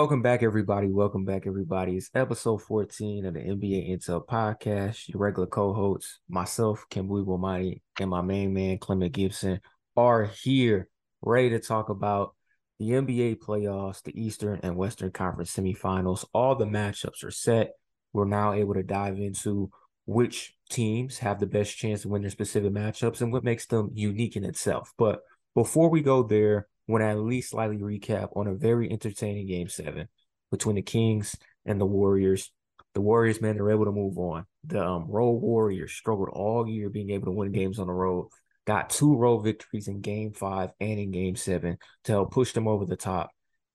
Welcome back, everybody. Welcome back, everybody. It's episode 14 of the NBA Intel podcast. Your regular co-hosts, myself, Kambui Bomani, and my main man, Clement Gibson, are here ready to talk about the NBA playoffs, the Eastern and Western Conference semifinals. All the matchups are set. We're now able to dive into which teams have the best chance to win their specific matchups and what makes them unique in itself. But before we go there, want to at least slightly recap on a very entertaining game seven between the Kings and the Warriors. The Warriors, man, they're able to move on. The um, road Warriors struggled all year being able to win games on the road. Got two road victories in game five and in game seven to help push them over the top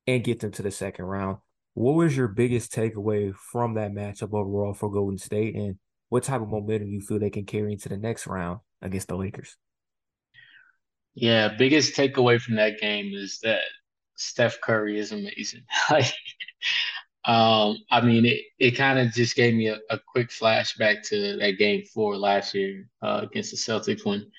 and get them to the second round. What was your biggest takeaway from that matchup overall for Golden State? And what type of momentum do you feel they can carry into the next round against the Lakers? Yeah, biggest takeaway from that game is that Steph Curry is amazing. Um, I mean, it, it kind of just gave me a, a quick flashback to that game four last year uh, against the Celtics when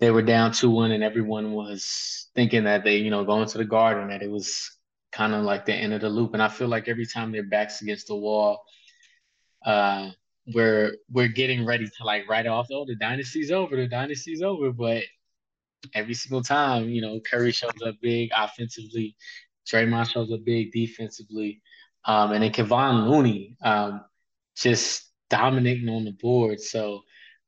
they were down 2 1 and everyone was thinking that they, you know, going to the garden, that it was kind of like the end of the loop. And I feel like every time their backs against the wall, uh, we're we're getting ready to like write off, oh, the dynasty's over, the dynasty's over. But every single time, you know, Curry shows up big offensively, Draymond shows up big defensively, um, and then Kevon Looney um, just dominating on the board. So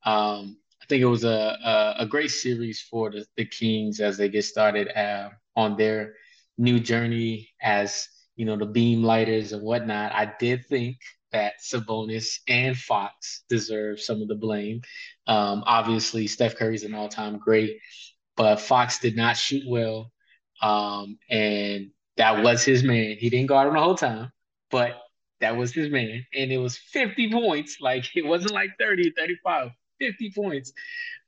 um, I think it was a, a, a great series for the, the Kings as they get started uh, on their new journey as you know the beam lighters and whatnot. I did think that Sabonis and Fox deserve some of the blame. Um, obviously, Steph Curry's an all-time great, but Fox did not shoot well. Um, and that was his man. He didn't guard him the whole time, but that was his man. And it was 50 points. Like it wasn't like 30, 35, 50 points.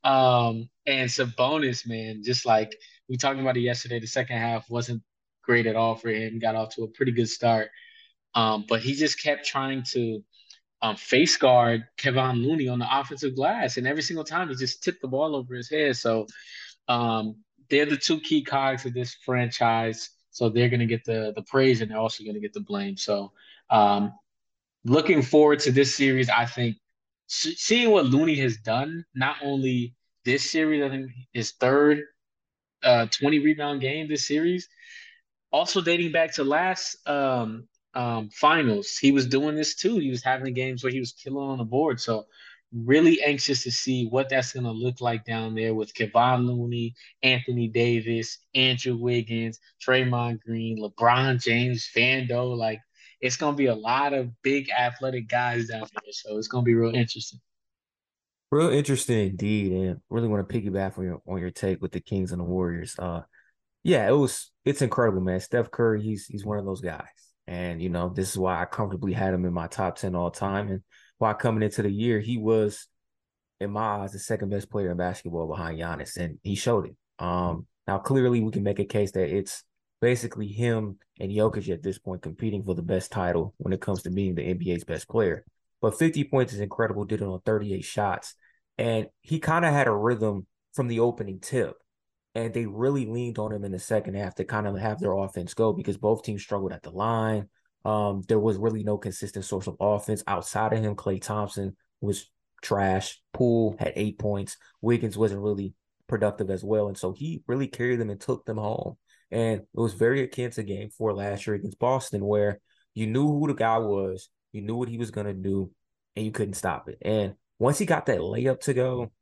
Um, and Sabonis, man, just like we talked about it yesterday, the second half wasn't great at all for him. Got off to a pretty good start. Um, but he just kept trying to um, face guard Kevon Looney on the offensive glass. And every single time he just tipped the ball over his head. So um, they're the two key cogs of this franchise, so they're going to get the the praise and they're also going to get the blame. So, um, looking forward to this series. I think seeing what Looney has done, not only this series, I think his third uh, 20 rebound game this series, also dating back to last um, um, finals, he was doing this too. He was having games where he was killing on the board. So really anxious to see what that's going to look like down there with Kevon Looney, Anthony Davis, Andrew Wiggins, Draymond Green, LeBron James, Vando. Like, it's going to be a lot of big athletic guys down there. So it's going to be real interesting. Real interesting indeed, and really want to piggyback on your on your take with the Kings and the Warriors. Uh, yeah, it was it's incredible, man. Steph Curry, he's he's one of those guys, and you know this is why I comfortably had him in my top ten all time, and while coming into the year, he was, in my eyes, the second best player in basketball behind Giannis, and he showed it. Um, now clearly we can make a case that it's basically him and Jokic at this point competing for the best title when it comes to being the NBA's best player. But 50 points is incredible, did it on 38 shots. And he kind of had a rhythm from the opening tip. And they really leaned on him in the second half to kind of have their offense go because both teams struggled at the line. Um, there was really no consistent source of offense outside of him. Klay Thompson was trash. Poole had eight points. Wiggins wasn't really productive as well. And so he really carried them and took them home. And it was very akin to game four last year against Boston, where you knew who the guy was, you knew what he was going to do, and you couldn't stop it. And once he got that layup to go,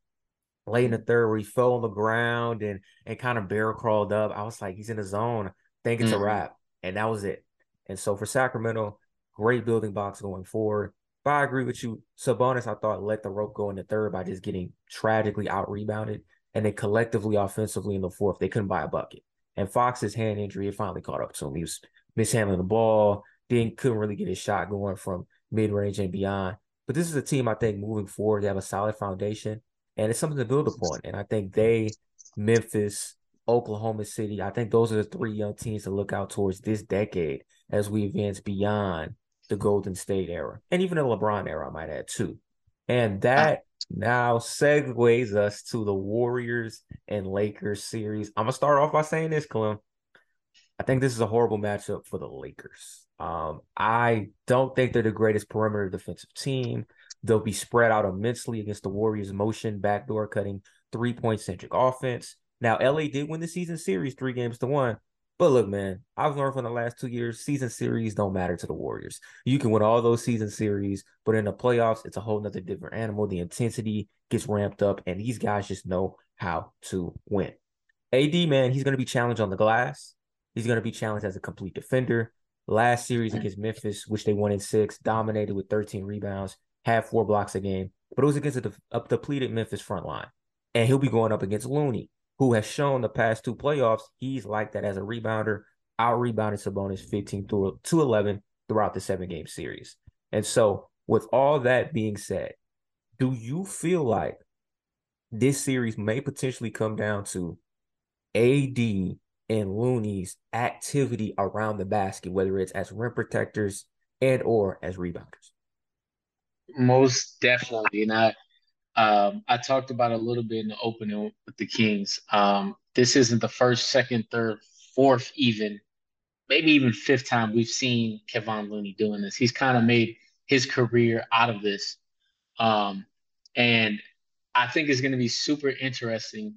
late in the third, where he fell on the ground and and kind of barrel crawled up, I was like, he's in the zone. I think it's mm-hmm. a wrap. And that was it. And so for Sacramento, great building blocks going forward. But I agree with you. Sabonis, I thought, let the rope go in the third by just getting tragically out rebounded. And then collectively, offensively in the fourth, they couldn't buy a bucket. And Fox's hand injury, it finally caught up to him. He was mishandling the ball, didn't couldn't really get his shot going from mid range and beyond. But this is a team I think moving forward, they have a solid foundation and it's something to build upon. And I think they, Memphis, Oklahoma City, I think those are the three young teams to look out towards this decade as we advance beyond the Golden State era and even the LeBron era, I might add too. And that now segues us to the Warriors and Lakers series. I'm gonna start off by saying this, Clem. I think this is a horrible matchup for the Lakers. Um, I don't think they're the greatest perimeter defensive team. They'll be spread out immensely against the Warriors' motion backdoor cutting three point centric offense. Now, LA did win the season series three games to one. But look, man, I've learned from the last two years, season series don't matter to the Warriors. You can win all those season series, but in the playoffs, it's a whole nother different animal. The intensity gets ramped up, and these guys just know how to win. AD, man, he's going to be challenged on the glass. He's going to be challenged as a complete defender. Last series mm. against Memphis, which they won in six, dominated with 13 rebounds, had four blocks a game, but it was against a, a depleted Memphis front line. And he'll be going up against Looney, who has shown the past two playoffs he's like that as a rebounder, out rebounded Sabonis 15 through to 11 throughout the seven game series. And so, with all that being said, do you feel like this series may potentially come down to AD and Looney's activity around the basket, whether it's as rim protectors and or as rebounders? Most definitely. And I um, I talked about a little bit in the opening with the Kings. Um, this isn't the first, second, third, fourth, even maybe even fifth time we've seen Kevon Looney doing this. He's kind of made his career out of this. Um, and I think it's going to be super interesting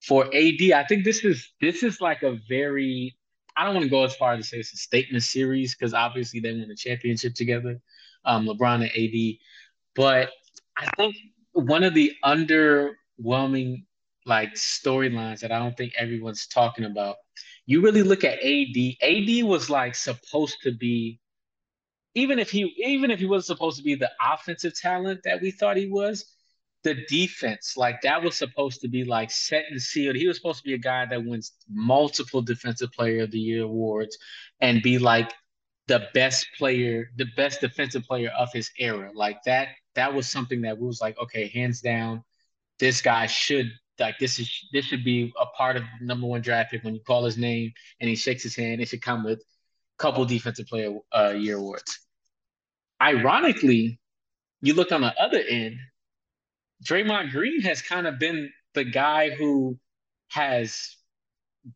for AD. I think this is this is like a very I don't want to go as far as to say it's a statement series because obviously they won the championship together, um, LeBron and AD. But I think one of the underwhelming like storylines that I don't think everyone's talking about. You really look at AD. AD was like supposed to be, even if he even if he was supposed to be the offensive talent that we thought he was, the defense like that was supposed to be like set and sealed. He was supposed to be a guy that wins multiple Defensive Player of the Year awards and be like the best player, the best defensive player of his era. Like that that was something that we was like, okay, hands down, this guy should like this is this should be a part of number one draft pick when you call his name and he shakes his hand. It should come with a couple defensive player uh, year awards. Ironically, you look on the other end, Draymond Green has kind of been the guy who has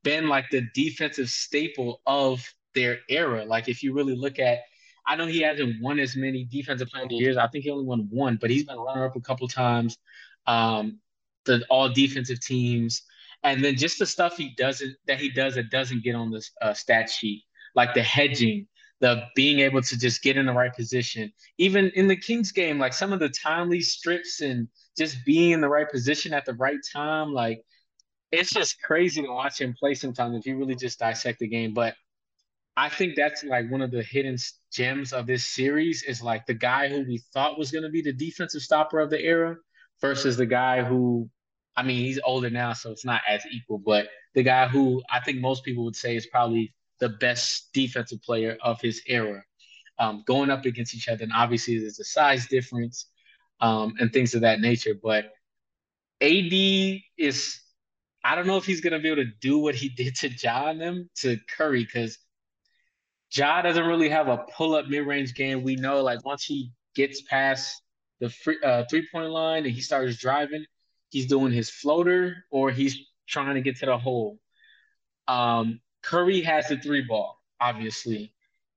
been like the defensive staple of their era. Like if you really look at I know he hasn't won as many defensive player of the years. I think he only won one, but he's been a runner up a couple times. Um, the all defensive teams, and then just the stuff he doesn't that he does that doesn't get on the uh, stat sheet, like the hedging, the being able to just get in the right position. Even in the Kings game, like some of the timely strips and just being in the right position at the right time, like it's just crazy to watch him play sometimes if you really just dissect the game. But I think that's like one of the hidden gems of this series is like the guy who we thought was going to be the defensive stopper of the era versus the guy who, I mean, he's older now, so it's not as equal, but the guy who I think most people would say is probably the best defensive player of his era, um, going up against each other. And obviously, there's a size difference um, and things of that nature. But AD is, I don't know if he's going to be able to do what he did to John them to Curry because Ja doesn't really have a pull up mid range game. We know like once he gets past the free, uh, three point line and he starts driving, he's doing his floater or he's trying to get to the hole. Um, Curry has the three ball, obviously.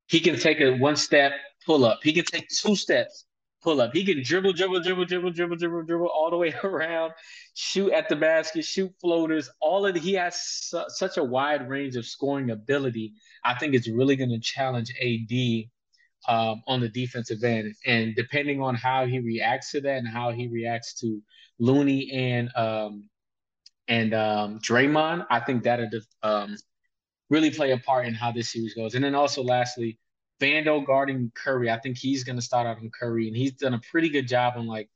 He can take a one step pull up. He can take two steps pull up. He can dribble, dribble, dribble, dribble, dribble, dribble, dribble all the way around, shoot at the basket, shoot floaters. All of the, he has su- such a wide range of scoring ability. I think it's really going to challenge AD um, on the defensive end. And depending on how he reacts to that and how he reacts to Looney and um, and um, Draymond, I think that'll um, really play a part in how this series goes. And then also, lastly, Vando guarding Curry. I think he's going to start out on Curry, and he's done a pretty good job on like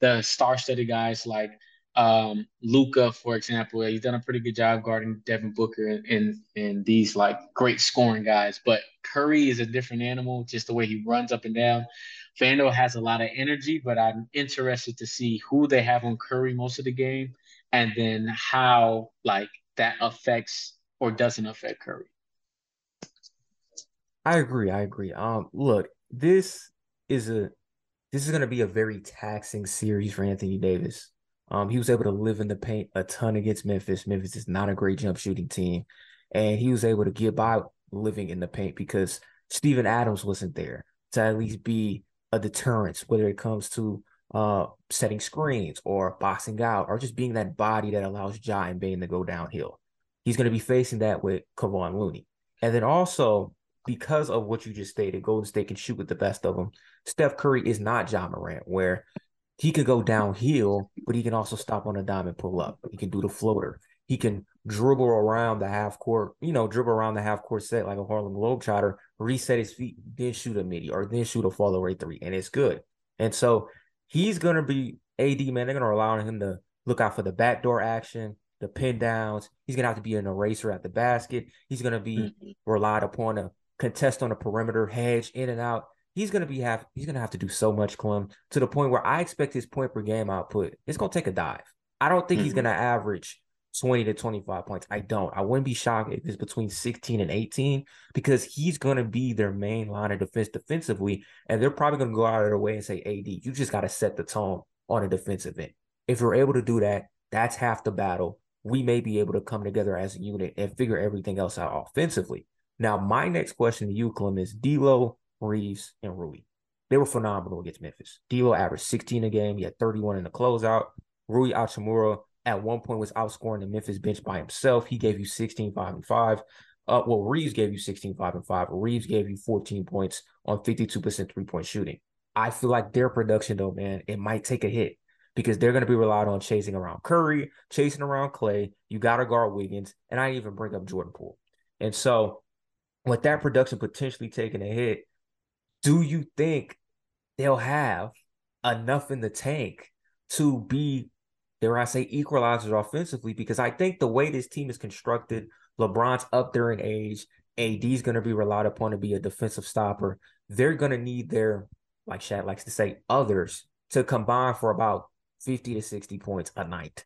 the star-studded guys like um, Luka, for example. He's done a pretty good job guarding Devin Booker and, and and these like great scoring guys. But Curry is a different animal, just the way he runs up and down. Vando has a lot of energy, but I'm interested to see who they have on Curry most of the game, and then how like that affects or doesn't affect Curry. I agree. I agree. Um, look, this is a this is going to be a very taxing series for Anthony Davis. Um, he was able to live in the paint a ton against Memphis. Memphis is not a great jump shooting team. and he was able to get by living in the paint because Steven Adams wasn't there to at least be a deterrence, whether it comes to uh, setting screens or boxing out or just being that body that allows Ja and Bane to go downhill. He's going to be facing that with Kevon Looney. And then also, because of what you just stated, Golden State can shoot with the best of them. Steph Curry is not Ja Morant, where he can go downhill, but he can also stop on a dime and pull up. He can do the floater. He can dribble around the half court, you know, dribble around the half court set like a Harlem Globetrotter, reset his feet, then shoot a midi or then shoot a fall away three, and it's good. And so he's gonna be AD man. They're gonna allow him to look out for the backdoor action, the pin downs. He's gonna have to be an eraser at the basket. He's gonna be mm-hmm. relied upon to contest on the perimeter, hedge in and out. He's gonna be have he's gonna have to do so much, Clem, to the point where I expect his point per game output. It's gonna take a dive. I don't think mm-hmm. he's gonna average 20 to 25 points. I don't. I wouldn't be shocked if it's between 16 and 18 because he's going to be their main line of defense defensively. And they're probably going to go out of their way and say, AD, you just got to set the tone on a defensive end. If you're able to do that, that's half the battle. We may be able to come together as a unit and figure everything else out offensively. Now, my next question to you, Clem, is D'Lo, Reaves, and Rui. They were phenomenal against Memphis. D'Lo averaged 16 a game. He had 31 in the closeout. Rui Hachimura at one point was outscoring the Memphis bench by himself. He gave you 16, 5, and 5. Uh, well, Reaves gave you 16, 5, and 5. Reaves gave you 14 points on 52% three point shooting. I feel like their production, though, man, it might take a hit because they're going to be relied on chasing around Curry, chasing around Klay. You got to guard Wiggins, and I even bring up Jordan Poole. And so, with that production potentially taking a hit, do you think they'll have enough in the tank to be dare I say, equalizers offensively because I think the way this team is constructed, LeBron's up there in age, AD's going to be relied upon to be a defensive stopper. They're going to need their, like Shaq likes to say, others to combine for about 50 to 60 points a night.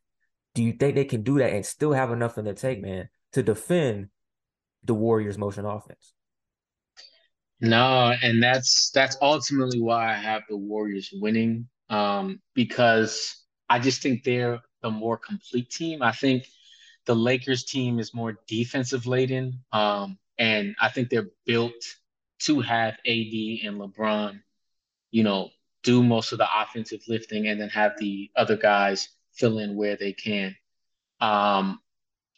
Do you think they can do that and still have enough in the tank, man, to defend the Warriors' motion offense? No, and that's that's ultimately why I have the Warriors winning. Um, because I just think they're the more complete team. I think the Lakers team is more defensive laden. Um, and I think they're built to have AD and LeBron, you know, do most of the offensive lifting and then have the other guys fill in where they can. Um,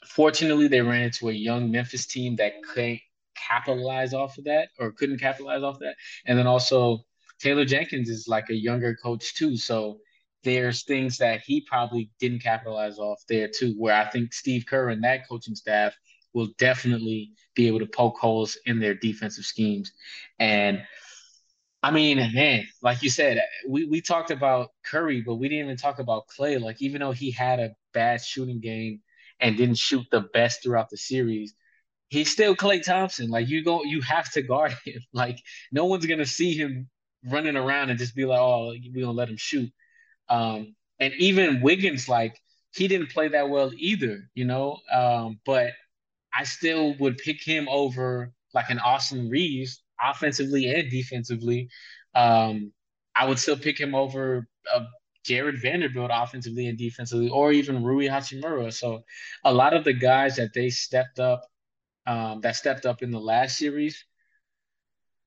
fortunately, they ran into a young Memphis team that couldn't capitalize off of that or couldn't capitalize off that. And then also, Taylor Jenkins is like a younger coach too. So there's things that he probably didn't capitalize off there too, where I think Steve Kerr and that coaching staff will definitely be able to poke holes in their defensive schemes. And I mean, man, like you said, we, we talked about Curry, but we didn't even talk about Klay. Like, even though he had a bad shooting game and didn't shoot the best throughout the series, he's still Klay Thompson. Like, you go, you have to guard him. Like, no one's gonna see him running around and just be like, oh, we gonna let him shoot. Um, and even Wiggins, like he didn't play that well either, you know. Um, but I still would pick him over like an Austin Reaves offensively and defensively. Um, I would still pick him over a Jarred Vanderbilt offensively and defensively, or even Rui Hachimura. So a lot of the guys that they stepped up, um, that stepped up in the last series,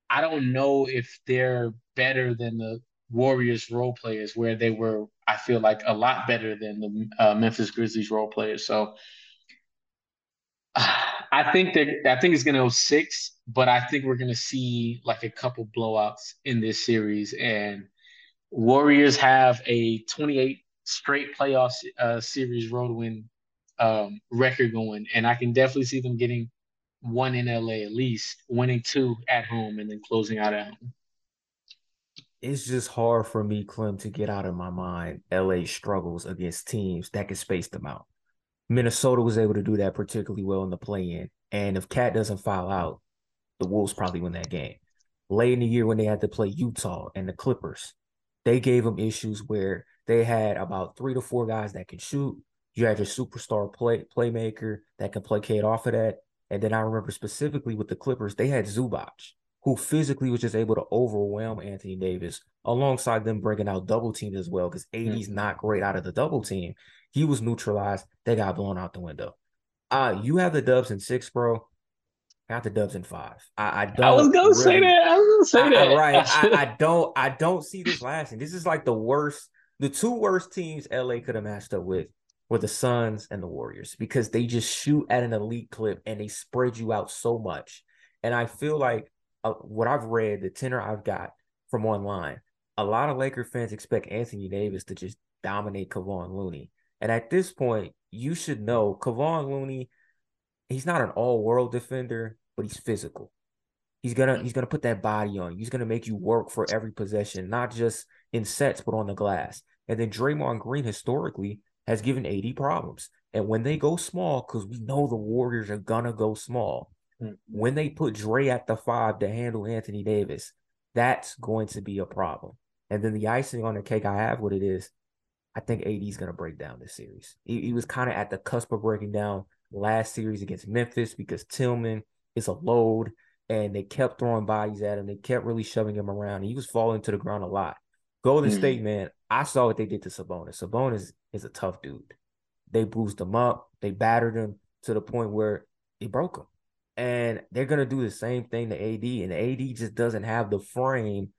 I don't know if they're better than the Warriors role players, where they were, I feel like, a lot better than the uh, Memphis Grizzlies role players. So I think that I think it's going to go six, but I think we're going to see like a couple blowouts in this series. And Warriors have a 28 straight playoff uh, series road win um, record going, and I can definitely see them getting one in LA at least, winning two at home, and then closing out at home it's just hard for me, Clem, to get out of my mind LA struggles against teams that can space them out. Minnesota was able to do that particularly well in the play in. And if KAT doesn't foul out, the Wolves probably win that game. Late in the year when they had to play Utah and the Clippers, they gave them issues where they had about three to four guys that can shoot. You had your superstar play playmaker that can play Kate off of that. And then I remember specifically with the Clippers, they had Zubac who physically was just able to overwhelm Anthony Davis alongside them bringing out double teams as well because AD's mm-hmm. not great out of the double team. He was neutralized. They got blown out the window. Uh, you have the Dubs in six, bro. Got the Dubs in five. I, I don't. I was gonna really, say that. I was gonna say I, that. right. I, I don't. I don't see this lasting. This is like the worst. The two worst teams LA could have matched up with were the Suns and the Warriors because they just shoot at an elite clip and they spread you out so much. And I feel like uh, what I've read, the tenor I've got from online, a lot of Laker fans expect Anthony Davis to just dominate Kevon Looney. And at this point, you should know Kevon Looney, he's not an all-world defender, but he's physical. He's gonna he's gonna put that body on. He's gonna make you work for every possession, not just in sets, but on the glass. And then Draymond Green historically has given AD problems. And when they go small, because we know the Warriors are gonna go small, mm-hmm. when they put Dre at the five to handle Anthony Davis, that's going to be a problem. And then the icing on the cake I have what it is, I think AD is gonna break down this series. He, he was kind of at the cusp of breaking down last series against Memphis because Tillman is a load and they kept throwing bodies at him. They kept really shoving him around. he was falling to the ground a lot. Golden mm-hmm. State, man, I saw what they did to Sabonis. Sabonis is a tough dude. They bruised him up. They battered him to the point where it broke him. And they're gonna do the same thing to AD. And AD just doesn't have the frame,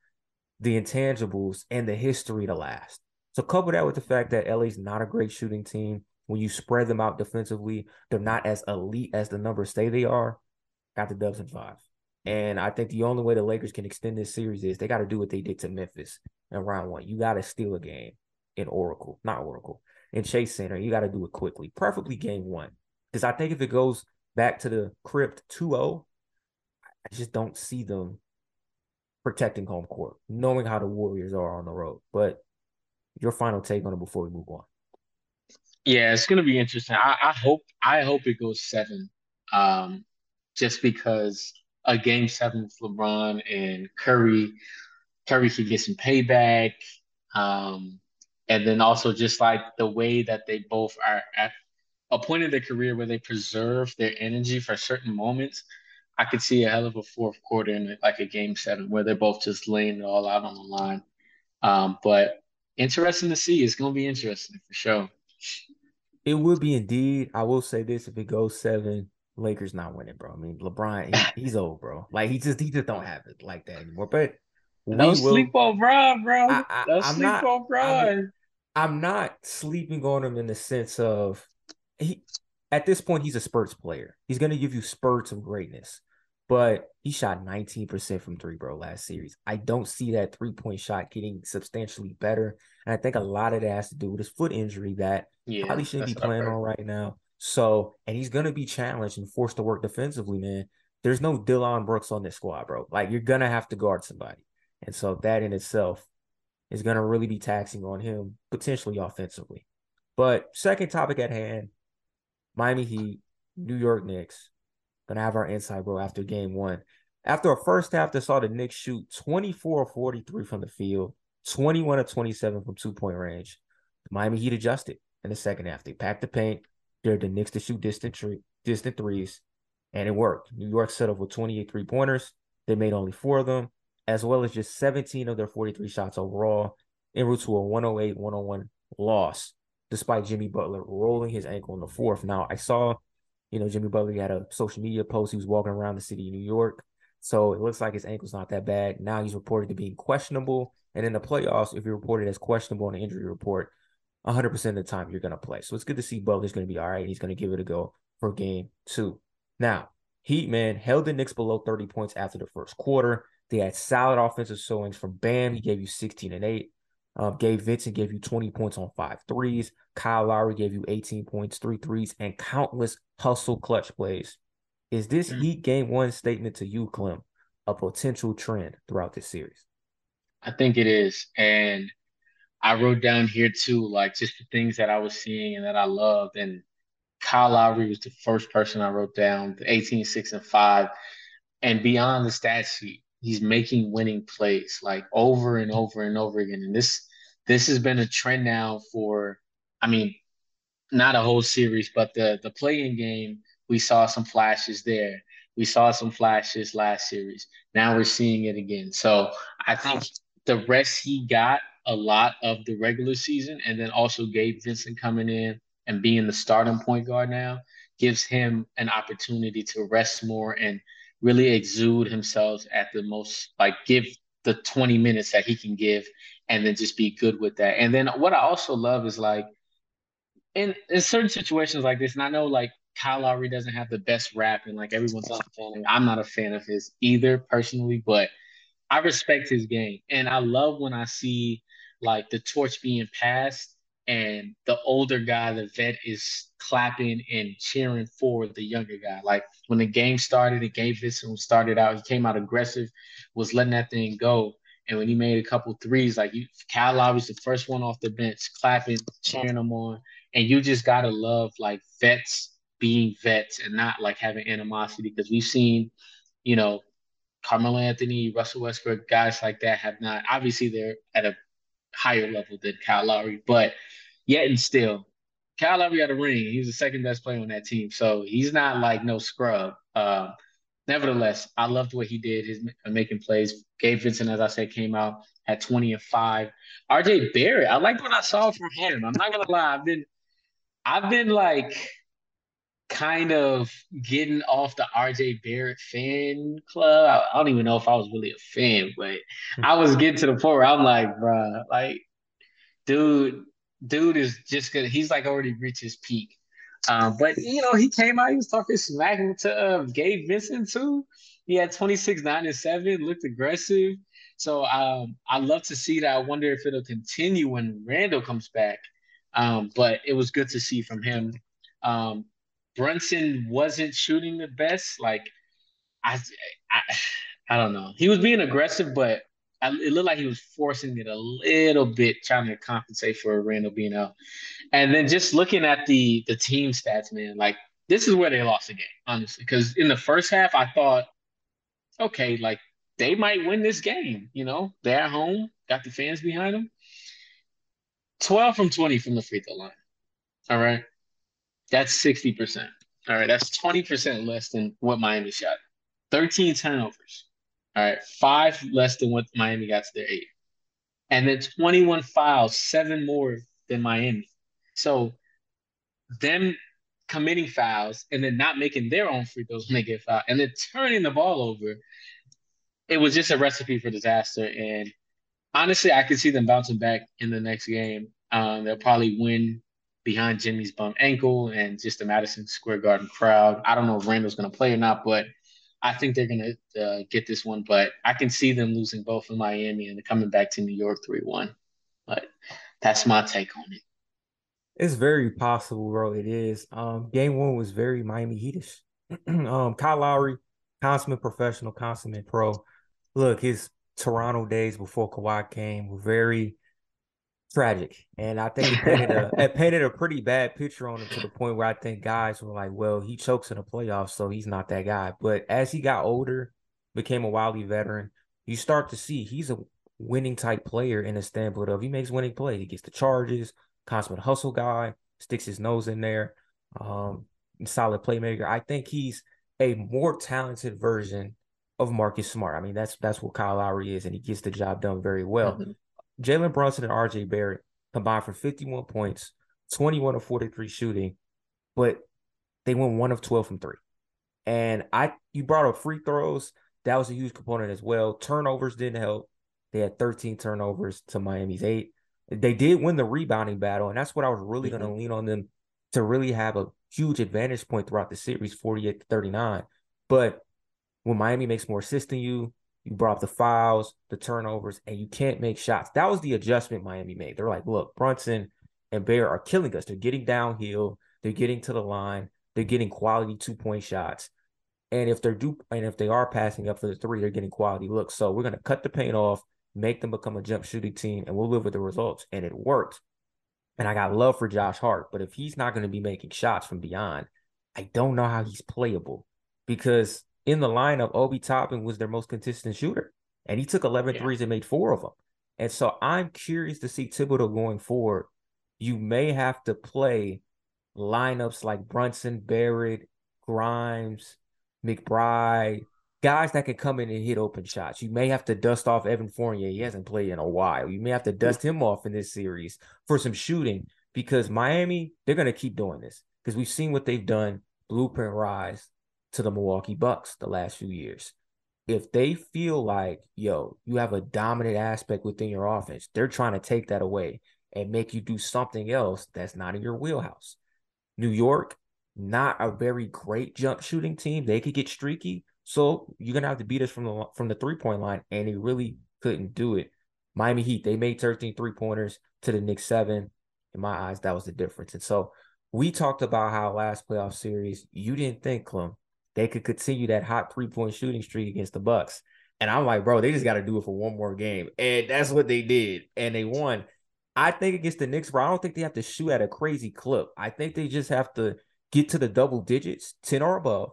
the intangibles, and the history to last. So couple that with the fact that LA's not a great shooting team. When you spread them out defensively, they're not as elite as the numbers say they are. Got the Dubs in five. And I think the only way the Lakers can extend this series is they got to do what they did to Memphis in round one. You got to steal a game in Oracle, not Oracle, in Chase Center. You got to do it quickly, preferably game one. Because I think if it goes back to the crypt 2 0, I just don't see them protecting home court, knowing how the Warriors are on the road. But your final take on it before we move on. Yeah, it's gonna be interesting. I, I hope I hope it goes seven. Um, just because a game seven with LeBron and Curry, Curry could get some payback. Um, and then also just like the way that they both are at a point in their career where they preserve their energy for certain moments. I could see a hell of a fourth quarter in like a game seven where they're both just laying it all out on the line. Um, but interesting to see. It's going to be interesting for sure. It would be indeed. I will say this: if it goes seven, Lakers not winning, bro. I mean, LeBron, he, he's old, bro. Like he just he just don't have it like that anymore. But don't sleep on Bron, bro. I, I, don't I'm sleep not, on Bron. I'm, I'm not sleeping on him in the sense of he. At this point, he's a spurts player. He's gonna give you spurts of greatness but he shot 19% from three, bro, last series. I don't see that three point shot getting substantially better. And I think a lot of that has to do with his foot injury that yeah, probably shouldn't be playing on right now. So, and he's going to be challenged and forced to work defensively, man. There's no Dillon Brooks on this squad, bro. Like, you're going to have to guard somebody. And so that in itself is going to really be taxing on him, potentially offensively. But second topic at hand Miami Heat, New York Knicks gonna have our insight, bro, after game one. After a first half that saw the Knicks shoot 24 43 from the field, 21 of 27 from two point range, the Miami Heat adjusted in the second half. They packed the paint, dared the Knicks to shoot distant, tree, distant threes, and it worked. New York settled with 28 three pointers. They made only four of them, as well as just 17 of their 43 shots overall, en route to a 108 101 loss, despite Jimmy Butler rolling his ankle in the fourth. Now, I saw you know, Jimmy Butler had a social media post. He was walking around the city of New York. So it looks like his ankle's not that bad. Now he's reported to being questionable. And in the playoffs, if you're reported as questionable on the injury report, 100% of the time you're going to play. So it's good to see Butler's going to be all right. He's going to give it a go for game two. Now, Heat, man, held the Knicks below 30 points after the first quarter. They had solid offensive showings from Bam. He gave you 16 and 8. Uh, Gabe Vincent gave you 20 points on five threes. Kyle Lowry gave you 18 points, three threes, and countless hustle clutch plays. Is this mm. Heat game one statement to you, Clem, a potential trend throughout this series? I think it is. And I wrote down here too, like just the things that I was seeing and that I loved. And Kyle Lowry was the first person I wrote down, the 18, 6, and 5. And beyond the stat sheet, he's making winning plays like over and over and over again. And this this has been a trend now for, I mean, not a whole series, but the the play-in game. We saw some flashes there. We saw some flashes last series. Now we're seeing it again. So I think the rest he got a lot of the regular season, and then also Gabe Vincent coming in and being the starting point guard now gives him an opportunity to rest more and really exude himself at the most, like give the 20 minutes that he can give and then just be good with that. And then what I also love is like in, in certain situations like this, and I know like Kyle Lowry doesn't have the best rap and like everyone's not a fan. I'm not a fan of his either personally, but I respect his game. And I love when I see like the torch being passed and the older guy, the vet, is clapping and cheering for the younger guy. Like when the game started, the Gabe Vincent started out, he came out aggressive, was letting that thing go. And when he made a couple threes, like you, Kyle Lowry's the first one off the bench, clapping, cheering him on. And you just gotta love like vets being vets and not like having animosity because we've seen, you know, Carmelo Anthony, Russell Westbrook, guys like that have not. Obviously, they're at a higher level than Kyle Lowry, but yet and still, Kyle Lowry got a ring. He's the second best player on that team, so he's not like no scrub. Uh, nevertheless, I loved what he did. His making plays. Gabe Vincent, as I said, came out at twenty and five. RJ Barrett, I liked what I saw from him. I'm not gonna lie. I've been, I've been like kind of getting off the RJ Barrett fan club. I, I, don't even know if I was really a fan, but. I was getting to the point where I'm like, bro, like, dude, dude is just gonna, He's like already reached his peak. Um, but you know, he came out, he was talking smack to uh, Gabe Vincent too. He had 26, 9, and 7, looked aggressive. So um, I love to see that. I wonder if it'll continue when Randle comes back. Um, but it was good to see from him. Um, Brunson wasn't shooting the best. Like I, I, I don't know. He was being aggressive, but I, it looked like he was forcing it a little bit, trying to compensate for Randle being out. And then just looking at the the team stats, man, like this is where they lost the game, honestly. Because in the first half, I thought, okay, like they might win this game. You know, they're at home, got the fans behind them. Twelve from twenty from the free throw line. All right. That's 60%. All right. That's 20% less than what Miami shot. 13 turnovers. All right. Five less than what Miami got to their eight. And then 21 fouls, seven more than Miami. So them committing fouls and then not making their own free throws when they get fouled and then turning the ball over, it was just a recipe for disaster. And honestly, I could see them bouncing back in the next game. Um, they'll probably win behind Jimmy's bum ankle and just the Madison Square Garden crowd. I don't know if Randle's going to play or not, but I think they're going to uh, get this one. But I can see them losing both in Miami and coming back to New York 3 1. But that's my take on it. It's very possible, bro. It is. Um, game one was very Miami Heatish. um, Kyle Lowry, consummate professional, consummate pro. Look, his Toronto days before Kawhi came were very tragic. And I think it painted a it painted a pretty bad picture on him to the point where I think guys were like, well, he chokes in the playoffs, so he's not that guy. But as he got older, became a wily veteran, you start to see he's a winning type player in the standpoint of he makes winning plays. He gets the charges, consummate hustle guy, sticks his nose in there, um, solid playmaker. I think he's a more talented version of Marcus Smart. I mean, that's that's what Kyle Lowry is, and he gets the job done very well. Mm-hmm. Jalen Brunson and RJ Barrett combined for 51 points, 21 of 43 shooting, but they went one of 12 from three. And I you brought up free throws. That was a huge component as well. Turnovers didn't help. They had 13 turnovers to Miami's eight. They did win the rebounding battle, and that's what I was really mm-hmm. going to lean on them to really have a huge advantage point throughout the series, 48 to 39. But when Miami makes more assists than you, you brought up the fouls, the turnovers, and you can't make shots. That was the adjustment Miami made. They're like, look, Brunson and Bear are killing us. They're getting downhill. They're getting to the line. They're getting quality two point shots. And if they're do and if they are passing up for the three, they're getting quality looks. So we're gonna cut the paint off, make them become a jump shooting team, and we'll live with the results. And it worked. And I got love for Josh Hart, but if he's not going to be making shots from beyond, I don't know how he's playable because in the lineup, Obi Toppin was their most consistent shooter, and he took 11 yeah. threes and made four of them. And so I'm curious to see Thibodeau going forward. You may have to play lineups like Brunson, Barrett, Grimes, McBride, guys that can come in and hit open shots. You may have to dust off Evan Fournier. He hasn't played in a while. You may have to dust him off in this series for some shooting because Miami, they're going to keep doing this because we've seen what they've done blueprint rise to the Milwaukee Bucks the last few years. If they feel like, yo, you have a dominant aspect within your offense, they're trying to take that away and make you do something else that's not in your wheelhouse. New York, not a very great jump shooting team. They could get streaky. So you're gonna have to beat us from the from the three point line, and they really couldn't do it. Miami Heat, they made 13 three pointers to the Knicks seven. In my eyes, that was the difference. And so we talked about how last playoff series, you didn't think, Clem, they could continue that hot three point shooting streak against the Bucks. And I'm like, bro, they just got to do it for one more game. And that's what they did. And they won. I think against the Knicks, bro, I don't think they have to shoot at a crazy clip. I think they just have to get to the double digits, 10 or above,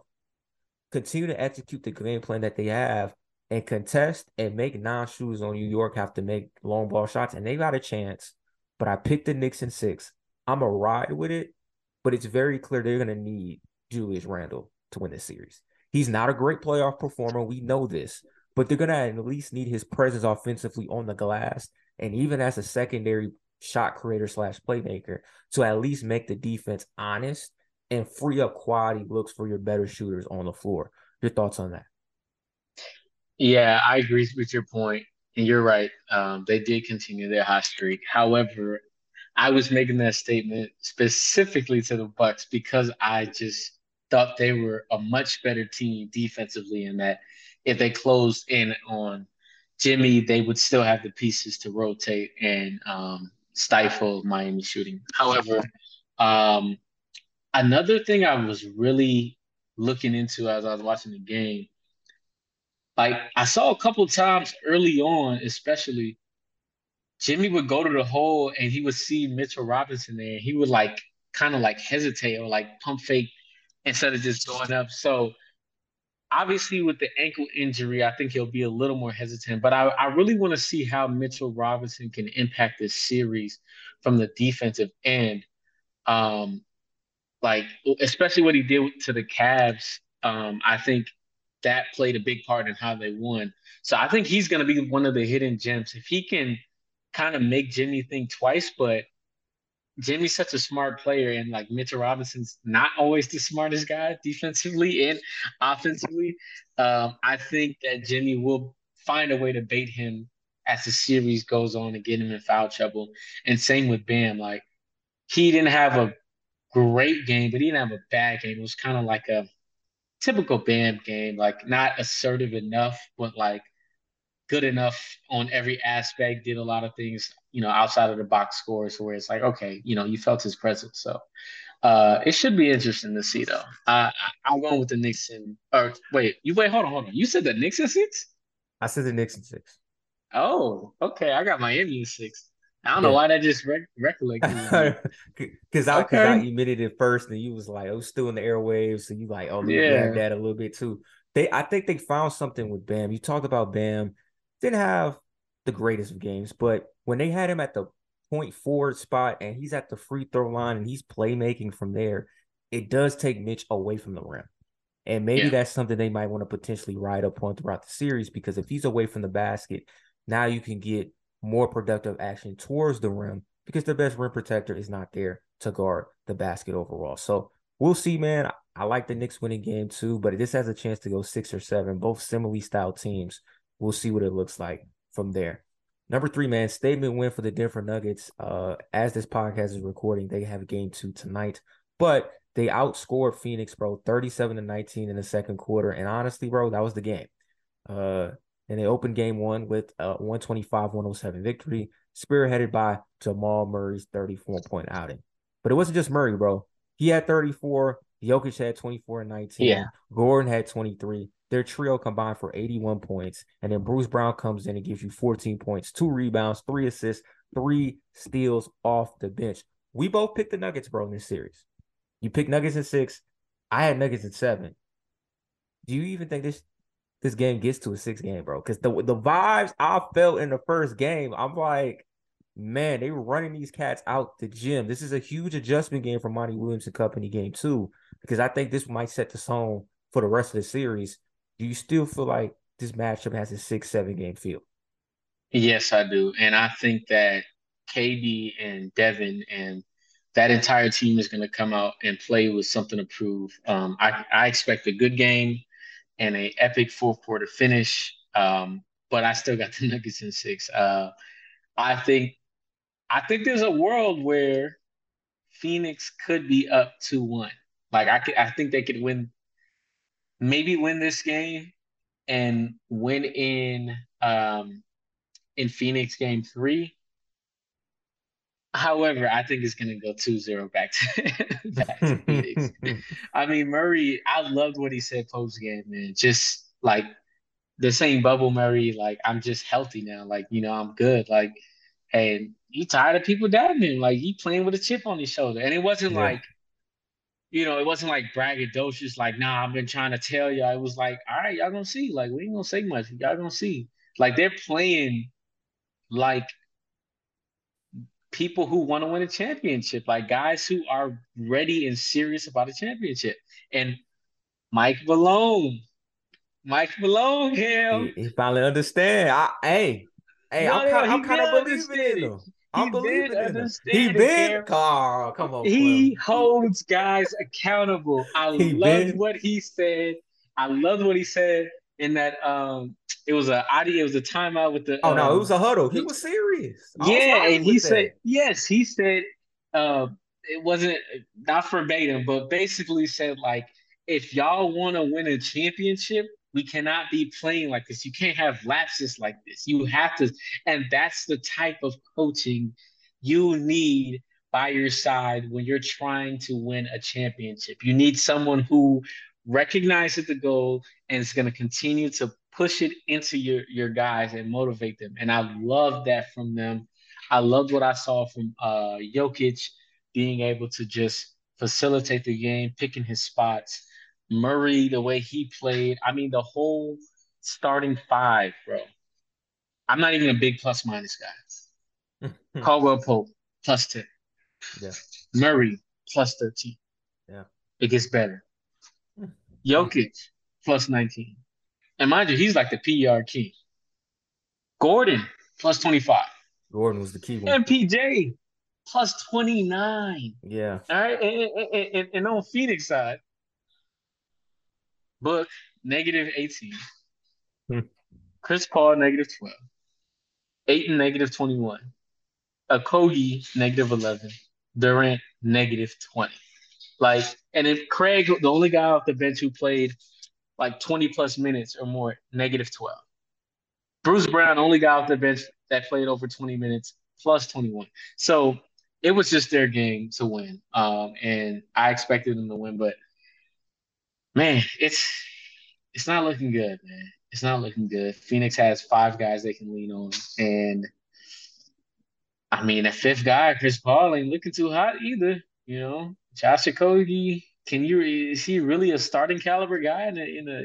continue to execute the game plan that they have, and contest and make non-shooters on New York have to make long ball shots. And they got a chance. But I picked the Knicks in six. I'm a ride with it, but it's very clear they're gonna need Julius Randle to win this series. He's not a great playoff performer. We know this, but they're gonna at least need his presence offensively on the glass and even as a secondary shot creator slash playmaker to at least make the defense honest and free up quality looks for your better shooters on the floor. Your thoughts on that? Yeah, I agree with your point, and you're right. Um, they did continue their hot streak. However, I was making that statement specifically to the Bucks because I just thought they were a much better team defensively, and that if they closed in on Jimmy, they would still have the pieces to rotate and um, stifle Miami shooting. However, um, another thing I was really looking into as I was watching the game, like I saw a couple times early on, especially Jimmy would go to the hole and he would see Mitchell Robinson there. And he would like kind of like hesitate or like pump fake instead of just going up. So obviously with the ankle injury, I think he'll be a little more hesitant. But I, I really want to see how Mitchell Robinson can impact this series from the defensive end. Um, like especially what he did to the Cavs. Um, I think that played a big part in how they won. So I think he's going to be one of the hidden gems if he can kind of make Jimmy think twice. But Jimmy's such a smart player, and like Mitchell Robinson's not always the smartest guy defensively and offensively. Um, I think that Jimmy will find a way to bait him as the series goes on and get him in foul trouble. And same with Bam. Like he didn't have a great game, but he didn't have a bad game. It was kind of like a typical Bam game, like not assertive enough, but like good enough on every aspect, did a lot of things, you know, outside of the box scores where it's like, okay, you know, you felt his presence. So uh it should be interesting to see though. Uh, I'm going with the Knicks in or wait, you wait, hold on, hold on. You said the Knicks in six? I said the Knicks in six. Oh, okay. I got Miami in six. I don't know why that just rec- recollected. Because I, okay. I admitted it first, and you was like, "Oh, still in the airwaves," so you like, "Oh, yeah. that a little bit too." They, I think they found something with Bam. You talked about Bam didn't have the greatest of games, but when they had him at the point forward spot and he's at the free throw line and he's playmaking from there, it does take Mitch away from the rim. And maybe yeah. that's something they might want to potentially ride up on throughout the series because if he's away from the basket, now you can get more productive action towards the rim because the best rim protector is not there to guard the basket overall. So we'll see, man. I like the Knicks winning game two, but this has a chance to go six or seven, both similarly styled teams we'll see what it looks like from there. Number three, man, statement win for the Denver Nuggets. Uh, as this podcast is recording, they have game two tonight, but they outscored Phoenix, bro, 37 to 19 in the second quarter. And honestly, bro, that was the game. Uh, and they opened game one with a 125 107 victory, spearheaded by Jamal Murray's 34 point outing. But it wasn't just Murray, bro. He had 34. Jokic had 24 and 19. Yeah. Gordon had 23. Their trio combined for 81 points. And then Bruce Brown comes in and gives you 14 points, two rebounds, three assists, three steals off the bench. We both picked the Nuggets, bro, in this series. You picked Nuggets in six. I had Nuggets in seven. Do you even think this this game gets to a six game, bro? Because the the vibes I felt in the first game, I'm like, man, they were running these cats out the gym. This is a huge adjustment game for Monty Williams and company game two, because I think this might set the tone for the rest of the series do you still feel like this matchup has a six, seven game feel? Yes, I do. And I think that KD and Devin and that entire team is going to come out and play with something to prove. Um, I, I expect a good game and a epic fourth quarter finish. Um, but I still got the Nuggets in six. Uh, I think I think there's a world where Phoenix could be up two one. Like I could, I think they could win, maybe win this game and win in um in Phoenix game three. However, I think it's going to go 2-0 back to back to Phoenix. I mean, Murray, I loved what he said post game, man. Just like the same bubble Murray, like I'm just healthy now. Like, you know, I'm good. Like, and he tired of people doubting him. Like he playing with a chip on his shoulder. And it wasn't yeah. like, you know, it wasn't like braggadocious, like, nah, I've been trying to tell y'all. It was like, all right, y'all gonna see. Like, we ain't gonna say much. Y'all gonna see. Like they're playing like people who want to win a championship, like guys who are ready and serious about a championship. And Mike Malone, Mike Malone, him. He, he finally understand. I, hey, hey, no, I'm, kind, of believing in him. I'm believing in him. He been, Carl, come on. He Clem. holds guys accountable. I love what he said. I love what he said in that um it was a audio, it was a timeout with the Oh um, no, it um, was a huddle. He was serious. yeah, was and he said that. yes, he said uh it wasn't not verbatim, but basically said like if y'all want to win a championship, we cannot be playing like this. You can't have lapses like this. You have to, and that's the type of coaching you need by your side when you're trying to win a championship. You need someone who recognizes the goal and is going to continue to push it into your your guys and motivate them. And I love that from them. I loved what I saw from uh Jokic being able to just facilitate the game, picking his spots. Murray, the way he played. I mean, the whole starting five, bro. I'm not even a big plus minus guy. Caldwell Pope plus 10. Yeah. Murray plus 13. Yeah. It gets better. Jokic plus 19. And mind you, he's like the PER king. Gordon plus 25. Gordon was the key one. MPJ plus 29. Yeah. All right. And, and, and, and on Phoenix side, Book negative 18. Hmm. Chris Paul negative 12. Ayton negative 21. Okogie negative 11. Durant negative 20. Like, and then Craig, the only guy off the bench who played like 20 plus minutes or more, negative 12. Bruce Brown, only guy off the bench that played over 20 minutes, plus 21. So it was just their game to win. Um, and I expected them to win, but man, it's it's not looking good, man. It's not looking good. Phoenix has five guys they can lean on. And I mean, a fifth guy, Chris Paul, ain't looking too hot either. You know, Josh Okogie, can you is he really a starting caliber guy in a, in a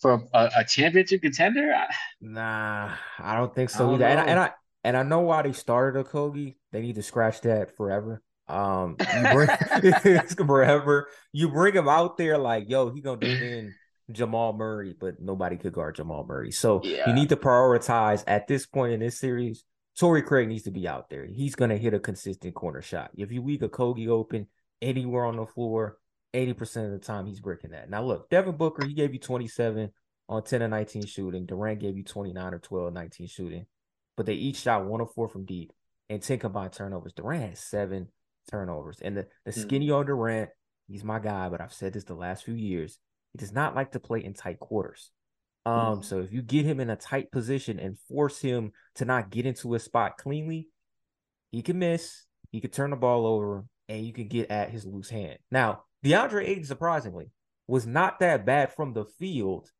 for a, a championship contender? Nah, I don't think so either. And I, and I and I know why they started Okogie. They need to scratch that forever. Um, you bring forever. You bring him out there like, yo, he gonna defend Jamal Murray, but nobody could guard Jamal Murray. So yeah. you need to prioritize at this point in this series. Torrey Craig needs to be out there. He's gonna hit a consistent corner shot. If you weak Kogi open anywhere on the floor, 80% of the time he's breaking that. Now look, Devin Booker, he gave you 27 on 10 and 19 shooting. Durant gave you 29 or 12 19 shooting. But they each shot one of four from deep and 10 combined turnovers. Durant has seven turnovers. And the, the hmm. skinny mm. on Durant, he's my guy, but I've said this the last few years. He does not like to play in tight quarters. Um, mm. so if you get him in a tight position and force him to not get into a spot cleanly, he can miss, he could turn the ball over, and you can get at his loose hand. Now, DeAndre Ayton, surprisingly, was not that bad from the field,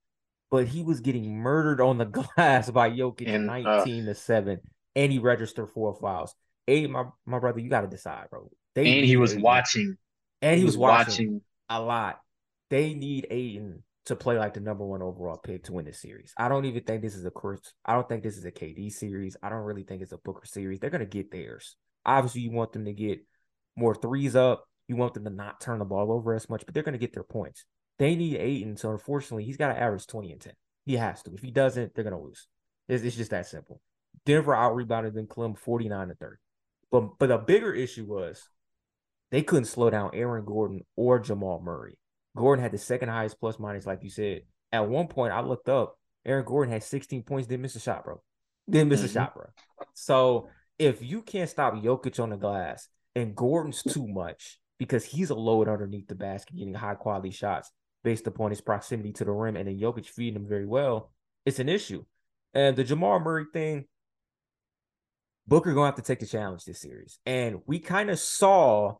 but he was getting murdered on the glass by Jokic and, 19 uh, to 7, and he registered four fouls. Ayton, my, my brother, you got to decide, bro. They and he was Ayton. watching. And he, was, watching, a lot. They need Ayton to play like the number one overall pick to win this series. I don't even think this is a course. I don't think this is a KD series. I don't really think it's a Booker series. They're gonna get theirs. Obviously, you want them to get more threes up. You want them to not turn the ball over as much, but they're going to get their points. They need Ayton, so unfortunately, he's got to average 20 and 10. He has to. If he doesn't, they're going to lose. It's, it's, just that simple. Denver out rebounded them Clem 49 to 30. But but the bigger issue was they couldn't slow down Aaron Gordon or Jamal Murray. Gordon had the second highest plus minus, like you said. At one point, I looked up, Aaron Gordon had 16 points, didn't miss a shot, bro. Didn't miss mm-hmm. a shot, bro. So if you can't stop Jokic on the glass and Gordon's too much because he's a load underneath the basket, getting high quality shots based upon his proximity to the rim, and then Jokic feeding him very well, it's an issue. And the Jamal Murray thing, Booker gonna have to take the challenge this series. And we kind of saw,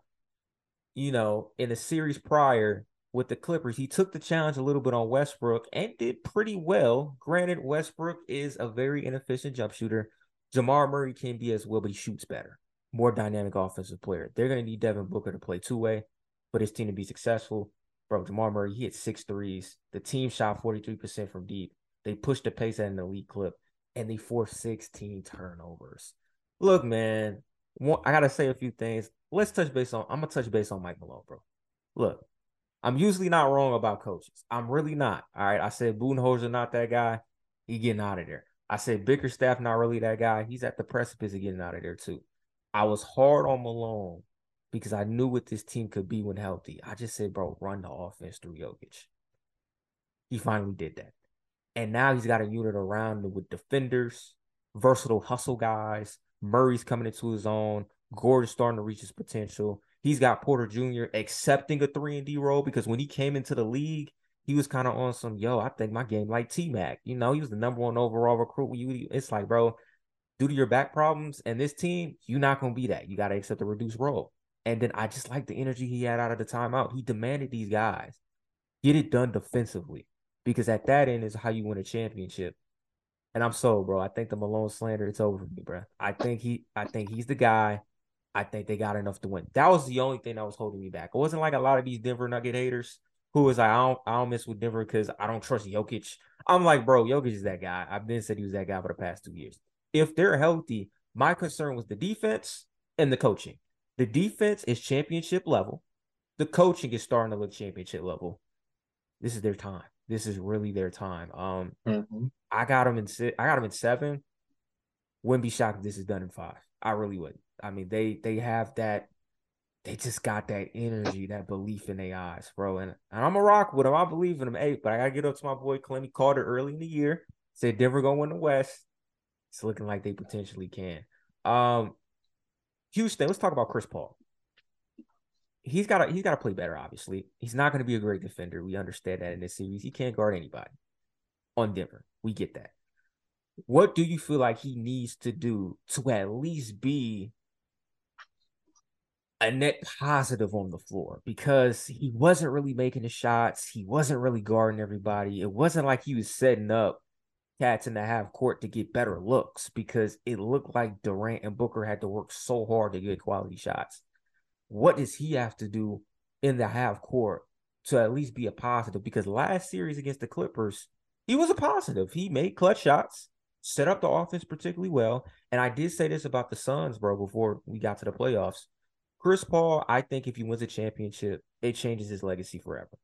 you know, in the series prior with the Clippers, he took the challenge a little bit on Westbrook and did pretty well. Granted, Westbrook is a very inefficient jump shooter. Jamal Murray can be as well, but he shoots better. More dynamic offensive player. They're gonna need Devin Booker to play two way for his team to be successful. Bro, Jamal Murray, he hit six threes. The team shot 43% from deep. They pushed the pace at an elite clip and they forced 16 turnovers. Look, man, I gotta say a few things. Let's touch base on. I'm gonna touch base on Mike Malone, bro. Look, I'm usually not wrong about coaches. I'm really not. All right, I said Budenholzer not that guy. He getting out of there. I said Bickerstaff not really that guy. He's at the precipice of getting out of there too. I was hard on Malone because I knew what this team could be when healthy. I just said, bro, run the offense through Jokic. He finally did that. And now he's got a unit around him with defenders, versatile hustle guys, Murray's coming into his own. Gordon's starting to reach his potential. He's got Porter Jr. accepting a three and D role because when he came into the league, he was kind of on some yo. I think my game like T Mac. You know, he was the number one overall recruit. It's like, bro, due to your back problems and this team, you're not gonna be that. You got to accept a reduced role. And then I just like the energy he had out of the timeout. He demanded these guys get it done defensively because at that end is how you win a championship. And I'm sold, bro. I think the Malone slander, it's over for me, bro. I think he I think he's the guy. I think they got enough to win. That was the only thing that was holding me back. It wasn't like a lot of these Denver Nugget haters who was like, I don't I don't mess with Denver because I don't trust Jokic. I'm like, bro, Jokic is that guy. I've been said he was that guy for the past two years. If they're healthy, my concern was the defense and the coaching. The defense is championship level. The coaching is starting to look championship level. This is their time. This is really their time. Um, mm-hmm. I got them in six. I got them in seven. Wouldn't be shocked if this is done in five. I really would. I mean, they they have that. They just got that energy, that belief in their eyes, bro. And, and I'm a rock with them. I believe in them. Hey, but I gotta get up to my boy Clemmy Carter early in the year. Said Denver gonna win the West. It's looking like they potentially can. Um, Houston. Let's talk about Chris Paul. He's got to he's got to play better. Obviously, he's not going to be a great defender. We understand that in this series. He can't guard anybody on Denver. We get that. What do you feel like he needs to do to at least be a net positive on the floor? Because he wasn't really making the shots. He wasn't really guarding everybody. It wasn't like he was setting up cats in the half court to get better looks because it looked like Durant and Booker had to work so hard to get quality shots. What does he have to do in the half court to at least be a positive? Because last series against the Clippers, he was a positive. He made clutch shots, set up the offense particularly well. And I did say this about the Suns, bro, before we got to the playoffs. Chris Paul, I think if he wins a championship, it changes his legacy forever.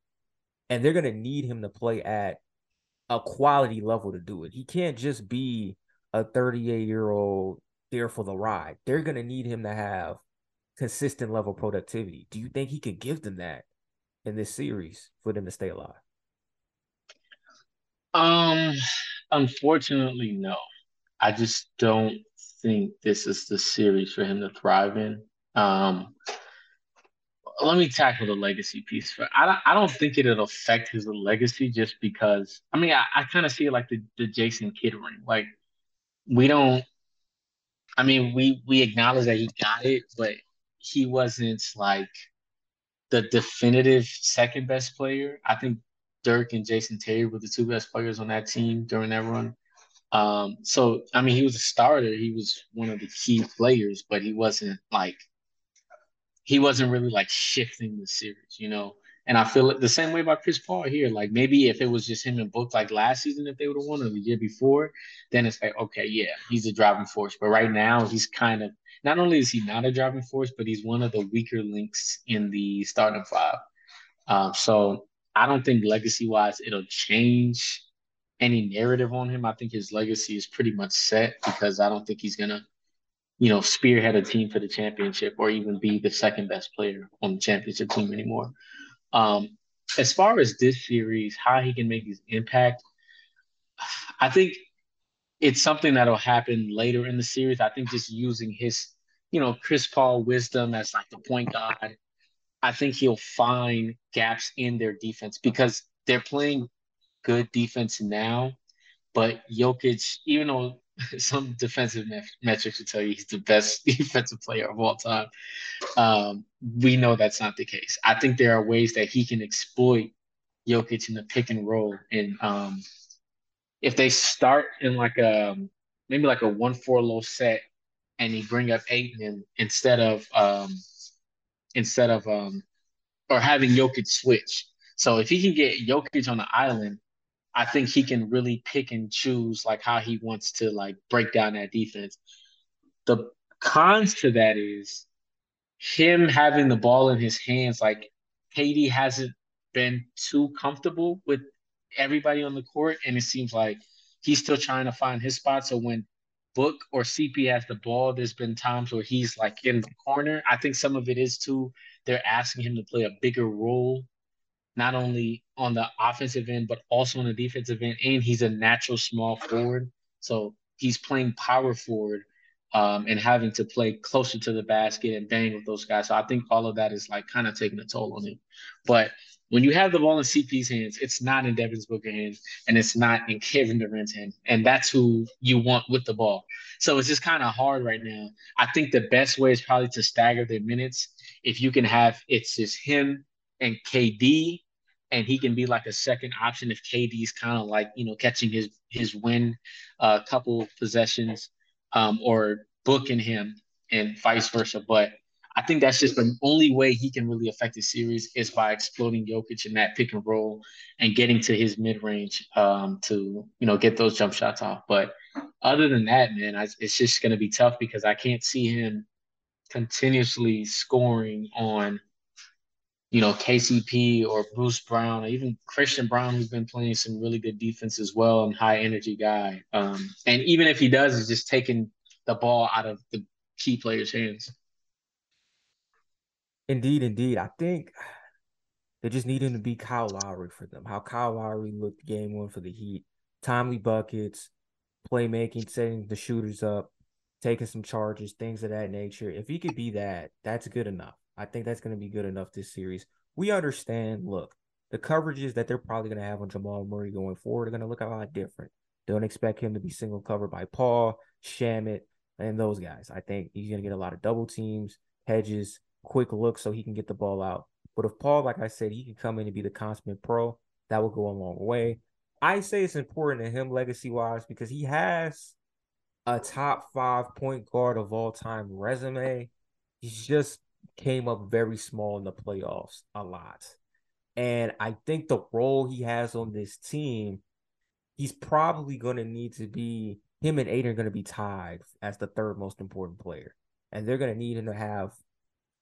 And they're going to need him to play at a quality level to do it. He can't just be a 38 year old there for the ride. They're going to need him to have consistent level productivity. Do you think he could give them that in this series for them to stay alive? Um, unfortunately, no. I just don't think this is the series for him to thrive in. Um, let me tackle the legacy piece. For I don't, I don't think it'll affect his legacy just because. I mean, I, I kind of see it like the the Jason Kidd ring. Like we don't. I mean, we we acknowledge that he got it, but he wasn't like the definitive second best player. I think Dirk and Jason Terry were the two best players on that team during that run. Um, so I mean, he was a starter. He was one of the key players, but he wasn't like he wasn't really like shifting the series, you know. And I feel the same way about Chris Paul here. Like maybe if it was just him and Book like last season, if they would have won or the year before, then it's like okay, yeah, he's a driving force. But right now, he's kind of not only is he not a driving force, but he's one of the weaker links in the starting five. Um, so I don't think legacy wise it'll change any narrative on him. I think his legacy is pretty much set because I don't think he's gonna you know, spearhead a team for the championship or even be the second best player on the championship team anymore. Um, as far as this series, how he can make his impact, I think it's something that'll happen later in the series. I think just using his, you know, Chris Paul wisdom as like the point guard, I think he'll find gaps in their defense because they're playing good defense now. But Jokic, even though some defensive metrics would tell you he's the best defensive player of all time, um, we know that's not the case. I think there are ways that he can exploit Jokic in the pick and roll and um, if they start in like a maybe like a one four low set and you bring up Ayton instead of um instead of um or having Jokic switch. So if he can get Jokic on the island, I think he can really pick and choose like how he wants to like break down that defense. The cons to that is him having the ball in his hands. Like KD hasn't been too comfortable with everybody on the court, and it seems like he's still trying to find his spot. So when Book or CP has the ball, there's been times where he's like in the corner. I think some of it is too they're asking him to play a bigger role, not only on the offensive end but also on the defensive end. And he's a natural small forward, so he's playing power forward um, and having to play closer to the basket and bang with those guys. So I think all of that is like kind of taking a toll on him. But when you have the ball in CP's hands, it's not in Devin Booker's hands and it's not in Kevin Durant's hands. And that's who you want with the ball. So it's just kind of hard right now. I think the best way is probably to stagger their minutes. If you can have it's just him and KD, and he can be like a second option if KD's kind of like, you know, catching his his win a uh, couple possessions um, or booking him and vice versa. But I think that's just the only way he can really affect the series is by exploding Jokic in that pick and roll and getting to his mid range um, to you know get those jump shots off. But other than that, man, I, it's just going to be tough because I can't see him continuously scoring on you know KCP or Bruce Brown or even Christian Braun, who's been playing some really good defense as well and high energy guy. Um, and even if he does, he's just taking the ball out of the key players' hands. Indeed, indeed. I think they just need him to be Kyle Lowry for them. How Kyle Lowry looked game one for the Heat. Timely buckets, playmaking, setting the shooters up, taking some charges, things of that nature. If he could be that, that's good enough. I think that's going to be good enough this series. We understand, look, the coverages that they're probably going to have on Jamal Murray going forward are going to look a lot different. Don't expect him to be single covered by Paul, Shamet, and those guys. I think he's going to get a lot of double teams, hedges, quick look so he can get the ball out. But if Paul, like I said, he can come in and be the consummate pro, that will go a long way. I say it's important to him legacy wise because he has a top five point guard of all time resume. He just came up very small in the playoffs a lot. And I think the role he has on this team, he's probably going to need to be him and Ayton are going to be tied as the third most important player. And they're going to need him to have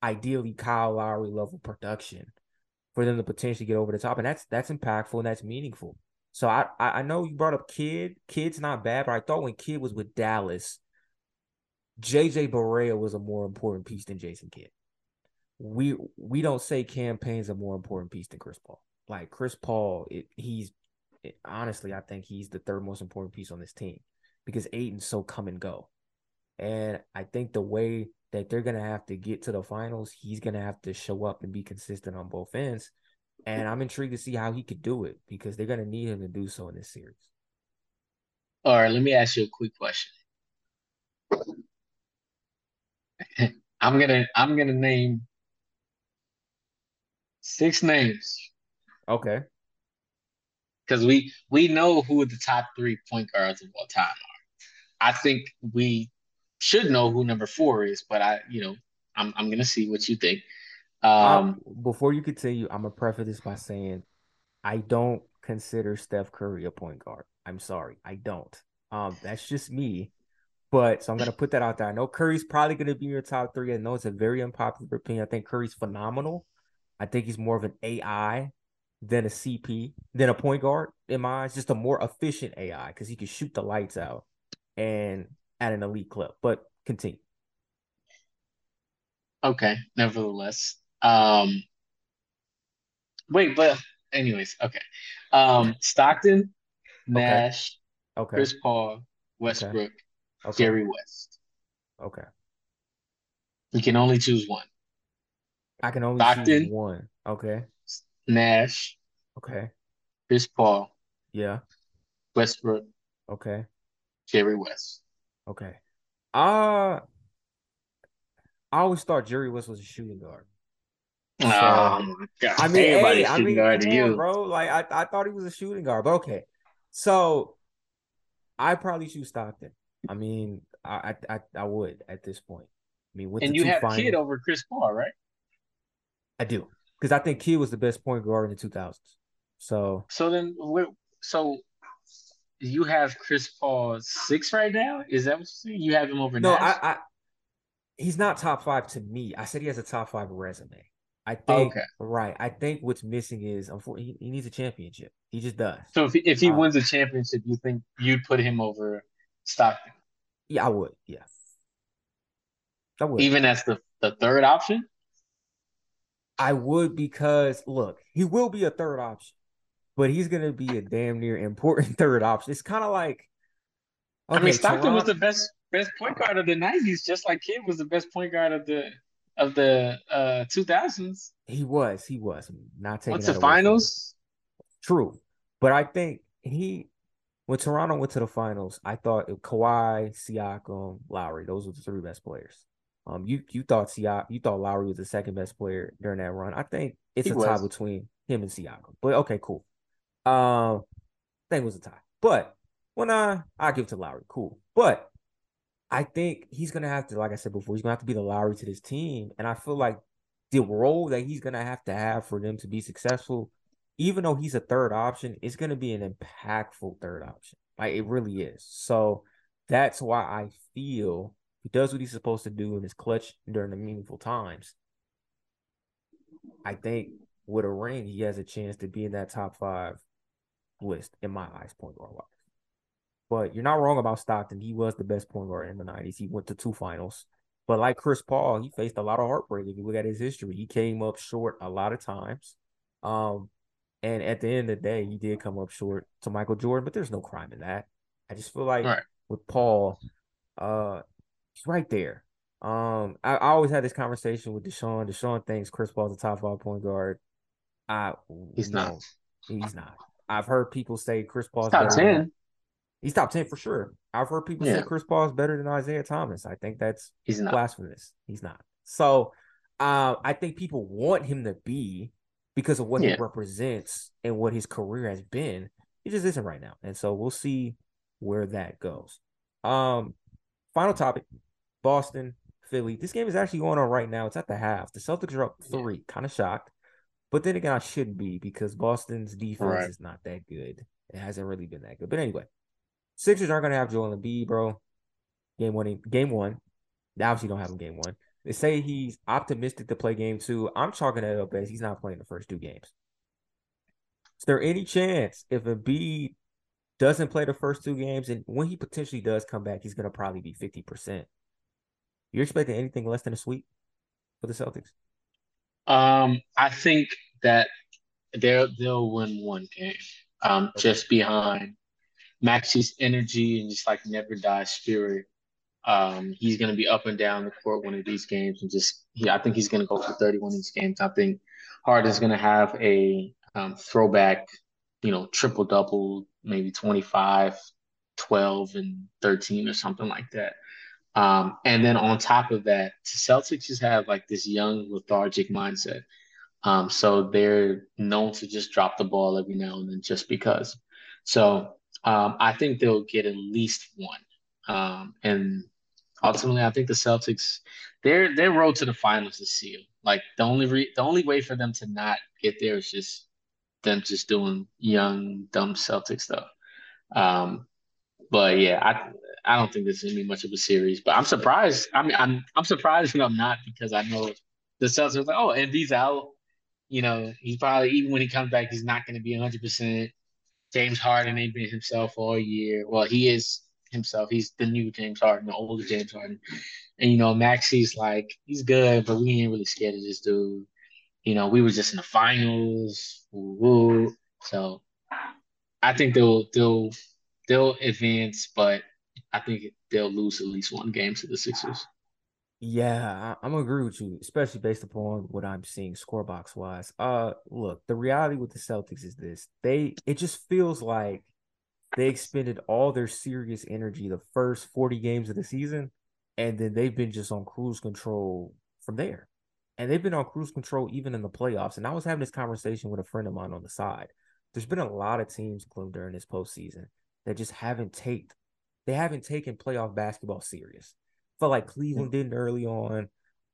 ideally Kyle Lowry level production for them to potentially get over the top. And that's that's impactful and that's meaningful. So I I know you brought up Kidd. Kidd's not bad, but I thought when Kidd was with Dallas, JJ Barea was a more important piece than Jason Kidd. We we don't say Cam Payne's a more important piece than Chris Paul. Like Chris Paul, it, he's it, honestly, I think he's the third most important piece on this team because Ayton's so come and go. And I think the way that they're gonna have to get to the finals. He's gonna have to show up and be consistent on both ends. And I'm intrigued to see how he could do it because they're gonna need him to do so in this series. All right, let me ask you a quick question. I'm gonna I'm gonna name six names. Okay. Because we we know who the top three point guards of all time are. I think we should know who number four is, but I, you know, I'm I'm gonna see what you think. Um, um, before you continue, I'm gonna preface this by saying I don't consider Steph Curry a point guard. I'm sorry, I don't. Um, that's just me. But so I'm gonna put that out there. I know Curry's probably gonna be in your top three. I know it's a very unpopular opinion. I think Curry's phenomenal. I think he's more of an AI than a CP, than a point guard in my eyes. Just a more efficient AI because he can shoot the lights out. And at an elite club. But continue. Okay, nevertheless. Um, wait, but anyways, okay. Um, Stockton, Nash, Okay. Chris Paul, Westbrook, Okay. Jerry West. Okay. You can only choose one. I can only choose Stockton, one. Okay. Nash, Okay. Chris Paul, Yeah. Westbrook, Okay. Jerry West. Okay. Uh I always thought Jerry West was a shooting guard. Oh So my God. I mean, hey, I mean, guard on, you. bro. Like I, I thought he was a shooting guard, but okay. So I probably choose Stockton. I mean, I I I, would at this point. I mean, with the And you have Kidd over Chris Paul, right? I do because I think Kidd was the best point guard in the two thousands. So So then, so you have Chris Paul six right now? Is that what you're saying? You have him over no? I I he's not top five to me. I said he has a top five resume. I think Okay. right. I think what's missing is unfortunately he, he needs a championship. He just does. So if he, if he Uh, wins a championship, you think you'd put him over Stockton, yeah, I would. Yeah, I would. even as the, the third option? I would because look, he will be a third option, but he's gonna be a damn near important third option. It's kind of like I mean, okay, Stockton was the best best point guard of the '90s, just like Kidd was the best point guard of the of the uh 2000s. He was, he was not taking Went to that away from him. finals. True, but I think he when Toronto went to the finals, I thought Kawhi, Siakam, Lowry, those were the three best players. Um, you you thought Siak, you thought Lowry was the second best player during that run. I think it's He a tie between him and Siakam. But okay, cool. Um, it was a tie. But when I I give it to Lowry, cool. But I think he's gonna have to, like I said before, he's gonna have to be the Lowry to this team. And I feel like the role that he's gonna have to have for them to be successful, even though he's a third option, is gonna be an impactful third option. Like it really is. So that's why I feel he does what he's supposed to do in his clutch during the meaningful times. I think with a ring, he has a chance to be in that top five list in my eyes, point guard wise. But you're not wrong about Stockton. He was the best point guard in the 90s. He went to two finals. But like Chris Paul, he faced a lot of heartbreak. If you look at his history, he came up short a lot of times. Um, and at the end of the day, he did come up short to Michael Jordan, but there's no crime in that. I just feel like Right. with Paul, uh, he's right there. Um, I, I always had this conversation with Deshaun. Deshaun thinks Chris Paul's a top five point guard. I He's no, not. he's not. I've heard people say Chris Paul's Top better than ten. He's top 10 for sure. I've heard people say Chris Paul is better than Isiah Thomas. I think that's He's not. blasphemous. He's not. So uh, I think people want him to be because of what Yeah. he represents and what his career has been. He just isn't right now. And so we'll see where that goes. Um, final topic Boston, Philly. This game is actually going on right now. It's at the half. The Celtics are up Yeah. three. Kind of shocked. But then again, I shouldn't be because Boston's defense Right. is not that good. It hasn't really been that good. But anyway, Sixers aren't gonna have Joel Embiid, bro. Game one, game one. They obviously don't have him game one. They say he's optimistic to play game two. I'm chalking that up as he's not playing the first two games. Is there any chance if Embiid doesn't play the first two games, and when he potentially does come back, he's gonna probably be 50%? You're expecting anything less than a sweep for the Celtics? Um, I think that they'll they'll win one game. Um, Okay. just behind Maxey's energy and just like never die spirit. Um, he's gonna be up and down the court one of these games and just yeah, I think he's gonna go for 31 in these games. I think Harden's gonna have a um, throwback, you know, triple double, maybe 25, 12, and 13 or something like that. Um, and then on top of that, the Celtics just have like this young lethargic mindset. Um, so they're known to just drop the ball every now and then just because. So um, I think they'll get at least one. Um, and ultimately, I think the Celtics, their their road to the finals is sealed. Like the only re the only way for them to not get there is just them just doing young dumb Celtic stuff. Um, but yeah, I I don't think this is gonna be much of a series. But I'm surprised. I mean, I'm I'm surprised when I'm not because I know the Celtics are like, oh, Embiid's out. You know, he's probably even when he comes back, he's not going to be 100. percent James Harden ain't been himself all year. Well, he is himself. He's the new James Harden, the older James Harden. And you know, Maxey's like, he's good, but we ain't really scared of this dude. You know, we were just in the finals. So I think they'll they'll they'll advance, but I think they'll lose at least one game to the Sixers. Yeah, I, am gonna agree with you, especially based upon what I'm seeing scorebox wise. Uh, look, the reality with the Celtics is this: they it just feels like they expended all their serious energy the first 40 games of the season, and then they've been just on cruise control from there. And they've been on cruise control even in the playoffs. And I was having this conversation with a friend of mine on the side. There's been a lot of teams, Gloom, during this postseason that just haven't taken they haven't taken playoff basketball serious. Felt like Cleveland didn't early on.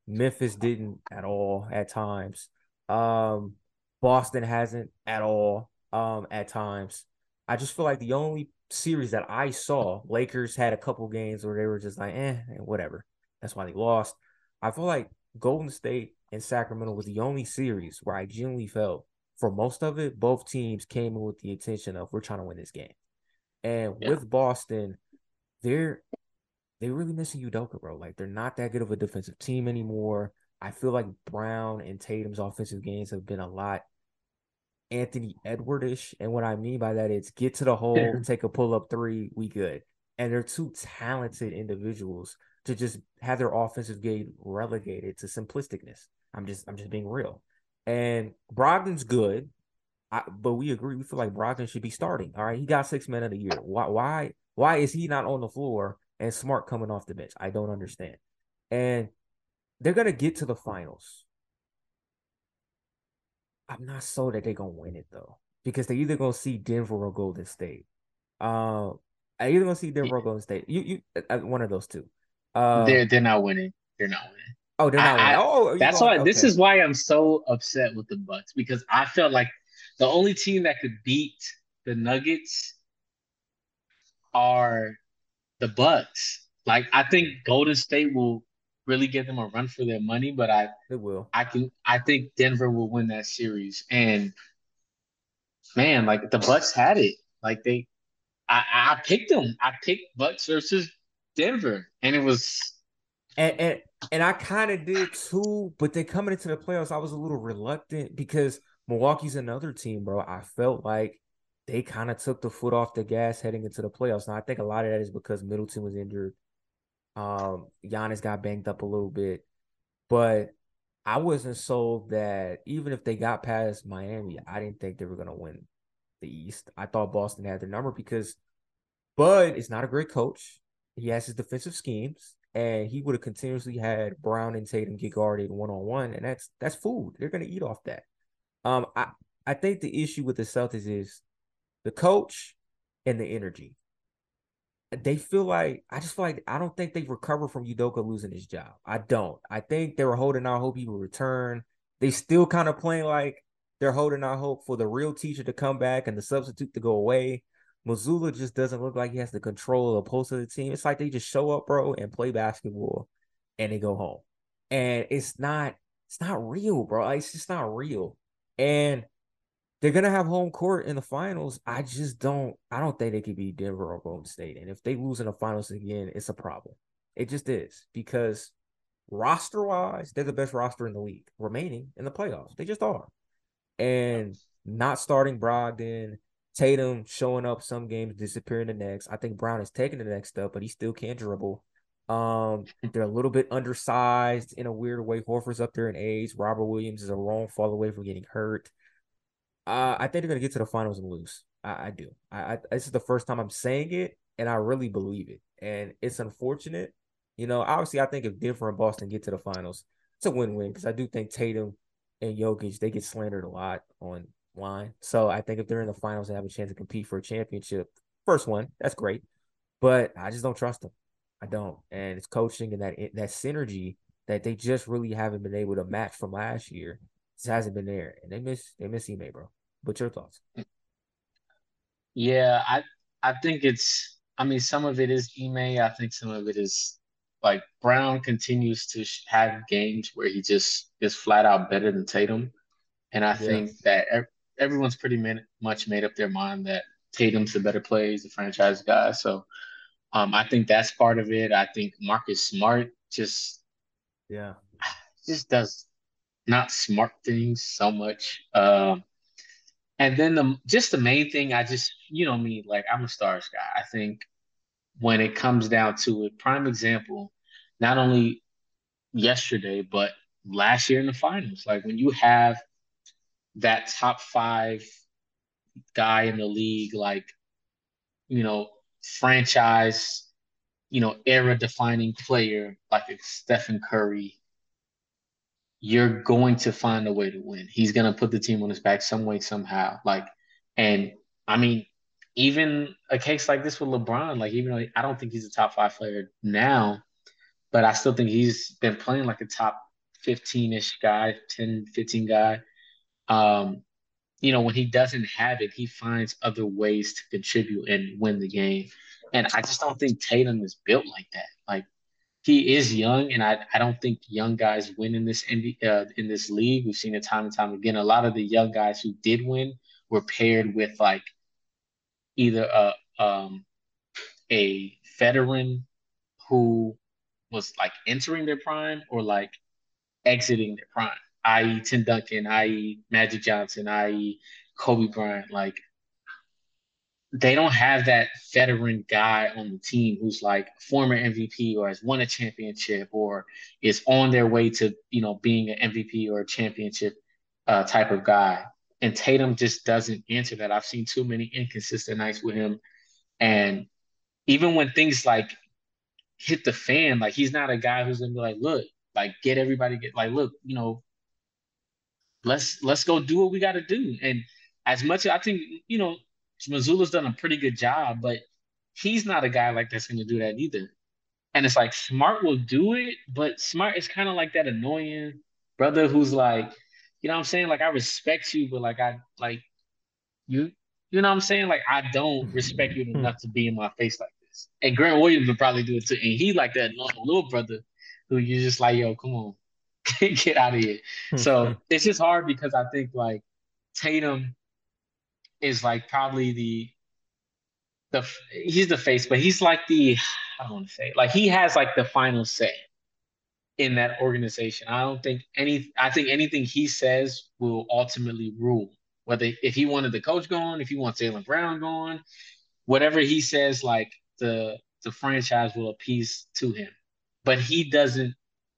Memphis didn't at all at times. Um, Boston hasn't at all um, at times. I just feel like the only series that I saw, Lakers had a couple games where they were just like, eh, whatever. That's why they lost. I feel like Golden State and Sacramento was the only series where I genuinely felt for most of it, both teams came in with the intention of we're trying to win this game. And yeah. with Boston, they're they're really missing Udoka, bro. Like they're not that good of a defensive team anymore. I feel like Brown and Tatum's offensive games have been a lot Anthony Edwardish. And what I mean by that is get to the hole, take a pull up three, we good. And they're two talented individuals to just have their offensive game relegated to simplisticness. I'm just I'm just being real. And Brogdon's good, I, but we agree. We feel like Brogdon should be starting. All right, he got six men of the year. Why why why is he not on the floor and Smart coming off the bench. I don't understand. And they're gonna get to the finals. I'm not so that they're gonna win it though, because they're either gonna see Denver or Golden State. Uh, I either gonna see Denver or Golden State. You, you, uh, one of those two. Uh, they're they're not winning. They're not winning. Oh, they're not. I, oh, that's why. Okay. This is why I'm so upset with the Bucks because I felt like the only team that could beat the Nuggets are the Bucks. Like I think Golden State will really give them a run for their money, but I it will. I can I think Denver will win that series. And man, like the Bucks had it. Like they I I picked them. I picked Bucks versus Denver. And it was and and, and I kind of did too, but then coming into the playoffs, I was a little reluctant because Milwaukee's another team, bro. I felt like they kind of took the foot off the gas heading into the playoffs. Now I think a lot of that is because Middleton was injured. Um, Giannis got banged up a little bit, but I wasn't sold that even if they got past Miami, I didn't think they were gonna win the East. I thought Boston had their number because Bud is not a great coach. He has his defensive schemes, and he would have continuously had Brown and Tatum get guarded one on one, and that's that's food. They're gonna eat off that. Um, I I think the issue with the Celtics is the coach and the energy. They feel like I just feel like I don't think they've recovered from Udoka losing his job. I don't. I think they were holding out hope he would return. They still kind of playing like they're holding out hope for the real teacher to come back and the substitute to go away. Mazzulla just doesn't look like he has the control of the pulse of the team. It's like they just show up, bro, and play basketball and they go home. And it's not, it's not real, bro. It's just not real. And they're gonna have home court in the finals. I just don't. I don't think they could beat Denver or Golden State. And if they lose in the finals again, it's a problem. It just is because roster wise, they're the best roster in the league remaining in the playoffs. They just are. And not starting Brogdon, Tatum showing up some games, disappearing the next. I think Brown is taking the next step, but he still can't dribble. Um, they're a little bit undersized in a weird way. Horford's up there in age. Robert Williams is a wrong fall away from getting hurt. Uh, I think they're gonna get to the finals and lose. I, I do. I, I, this is the first time I'm saying it, and I really believe it. And it's unfortunate. You know, obviously, I think if Denver and Boston get to the finals, it's a win-win because I do think Tatum and Jokic they get slandered a lot online. So I think if they're in the finals and have a chance to compete for a championship, first one, that's great. But I just don't trust them. I don't, and it's coaching and that that synergy that they just really haven't been able to match from last year just hasn't been there, and they miss they miss Ime, bro. But your thoughts? Yeah, I I think it's. I mean, some of it is Ime. I think some of it is like Brown continues to have games where he just is flat out better than Tatum, and I yeah. think that everyone's pretty much made up their mind that Tatum's the better player, he's the franchise guy. So Um, I think that's part of it. I think Marcus Smart just yeah just does not smart things so much. Um, and then the just the main thing, I just you know me, like I'm a stars guy. I think when it comes down to it, prime example, not only yesterday but last year in the finals. Like when you have that top five guy in the league, like you know, franchise, you know, era defining player like a Stephen Curry you're going to find a way to win. He's going to put the team on his back some way, somehow. Like, and I mean, even a case like this with LeBron, like, even though I don't think he's a top five player now, but I still think he's been playing like a top 15 ish guy, 10, 15 guy. Um, you know, when he doesn't have it, he finds other ways to contribute and win the game. And I just don't think Tatum is built like that. Like, he is young, and I, I don't think young guys win in this uh, in this league. We've seen it time and time again. A lot of the young guys who did win were paired with like either a um, a veteran who was like entering their prime or like exiting their prime, i.e. Tim Duncan, i.e. Magic Johnson, i.e. Kobe Bryant. Like they don't have that veteran guy on the team who's like former MVP or has won a championship or is on their way to you know being an MVP or a championship uh, type of guy. And Tatum just doesn't answer that. I've seen too many inconsistent nights with him, and even when things like hit the fan, like he's not a guy who's gonna be like, look, like get everybody get like, look, you know, let's let's go do what we got to do. And as much as I think, you know, Mazzulla's done a pretty good job, but he's not a guy like that's going to do that either. And it's like Smart will do it, but Smart is kind of like that annoying brother who's like, you know what I'm saying? Like I respect you, but like I like you, you know what I'm saying? Like I don't respect you enough to be in my face like this. And Grant Williams would probably do it too. And he like that little brother who you just like, yo, come on, get out of here. so hmm. it's just hard because I think like Tatum is like probably the the he's the face, but he's like the I don't want to say like he has like the final say in that organization. I don't think any I think anything he says will ultimately rule. Whether if he wanted the coach gone, if he wants Jaylen Brown gone, whatever he says, like the the franchise will appease to him. But he doesn't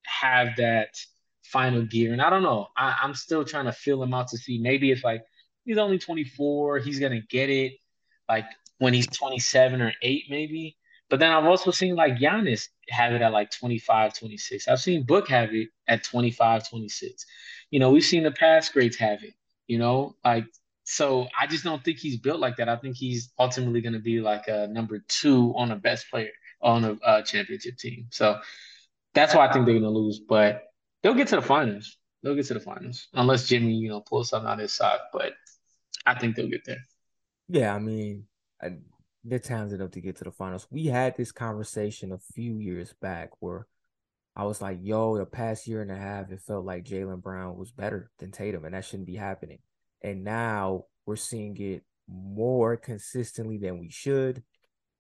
have that final gear. And I don't know. I, I'm still trying to feel him out to see. Maybe it's like he's only 24. He's gonna get it like when he's 27 or 8, maybe. But then I've also seen like Giannis have it at like 25, 26. I've seen Book have it at 25, 26. You know, we've seen the past greats have it, you know, like so I just don't think he's built like that. I think he's ultimately going to be like a number two on a best player on a uh, championship team. So that's why I think they're going to lose, but they'll get to the finals. They'll get to the finals unless Jimmy, you know, pulls something out of his sock. But I think they'll get there. Yeah, I mean, I, they're talented enough to get to the finals. We had this conversation a few years back where I was like, yo, the past year and a half, it felt like Jaylen Brown was better than Tatum, and that shouldn't be happening. And now we're seeing it more consistently than we should.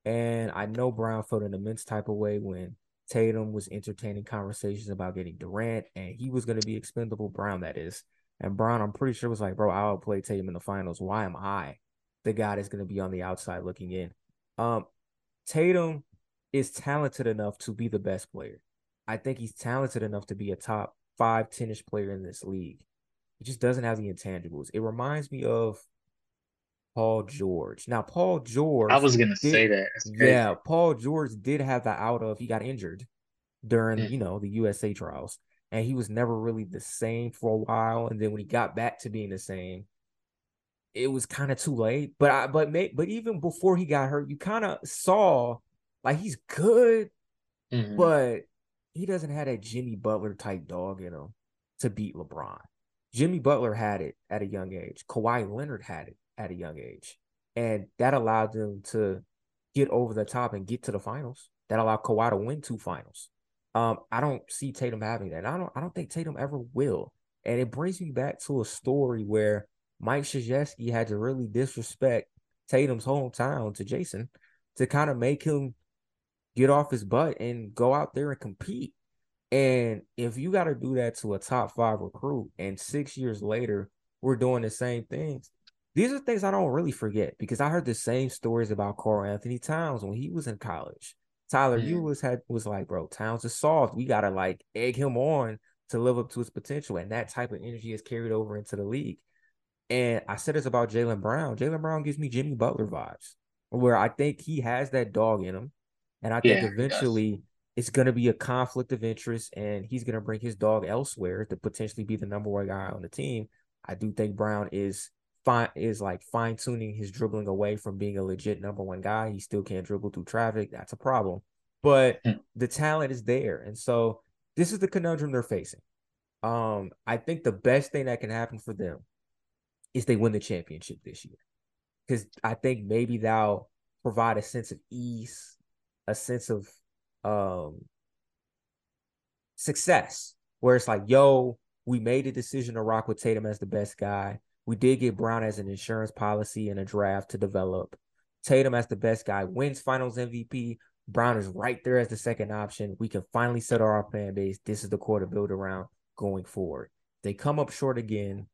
And I know Brown felt an immense type of way when Tatum was entertaining conversations about getting Durant and he was going to be expendable. Brown, that is. And Brown, I'm pretty sure was like, bro, I'll play Tatum in the finals. Why am I the guy that's going to be on the outside looking in? Um, Tatum is talented enough to be the best player. I think he's talented enough to be a top five, 10 ish player in this league. He just doesn't have the intangibles. It reminds me of Paul George. Now, Paul George. I was gonna say that. Yeah, Paul George did have the out of he got injured during yeah. you know the USA trials, and he was never really the same for a while. And then when he got back to being the same, it was kind of too late. But I but may, but even before he got hurt, you kind of saw like he's good, mm-hmm. but he doesn't have that Jimmy Butler type dog in him to beat LeBron. Jimmy Butler had it at a young age. Kawhi Leonard had it at a young age. And that allowed them to get over the top and get to the finals. That allowed Kawhi to win two finals. Um, I don't see Tatum having that. I don't I don't think Tatum ever will. And it brings me back to a story where Mike Krzyzewski had to really disrespect Tatum's hometown to Jason to kind of make him get off his butt and go out there and compete. And if you got to do that to a top five recruit, and six years later we're doing the same things, these are things I don't really forget because I heard the same stories about Karl-Anthony Towns when he was in college. Tyler mm. was had was like, bro, Towns is soft. We gotta like egg him on to live up to his potential, and that type of energy is carried over into the league. And I said this about Jaylen Brown. Jaylen Brown gives me Jimmy Butler vibes, where I think he has that dog in him, and I think yeah, eventually it's going to be a conflict of interest, and he's going to bring his dog elsewhere to potentially be the number one guy on the team. I do think Brown is fine is like fine tuning his dribbling away from being a legit number one guy. He still can't dribble through traffic. That's a problem. But hmm. the talent is there. And so this is the conundrum they're facing. Um, I think the best thing that can happen for them is they win the championship this year. Because I think maybe they'll provide a sense of ease, a sense of um success, where it's like, yo, we made a decision to rock with Tatum as the best guy. We did get Brown as an insurance policy and a draft to develop. Tatum as the best guy wins finals MVP. Brown is right there as the second option. We can finally settle our fan base. This is the core to build around going forward. They come up short again,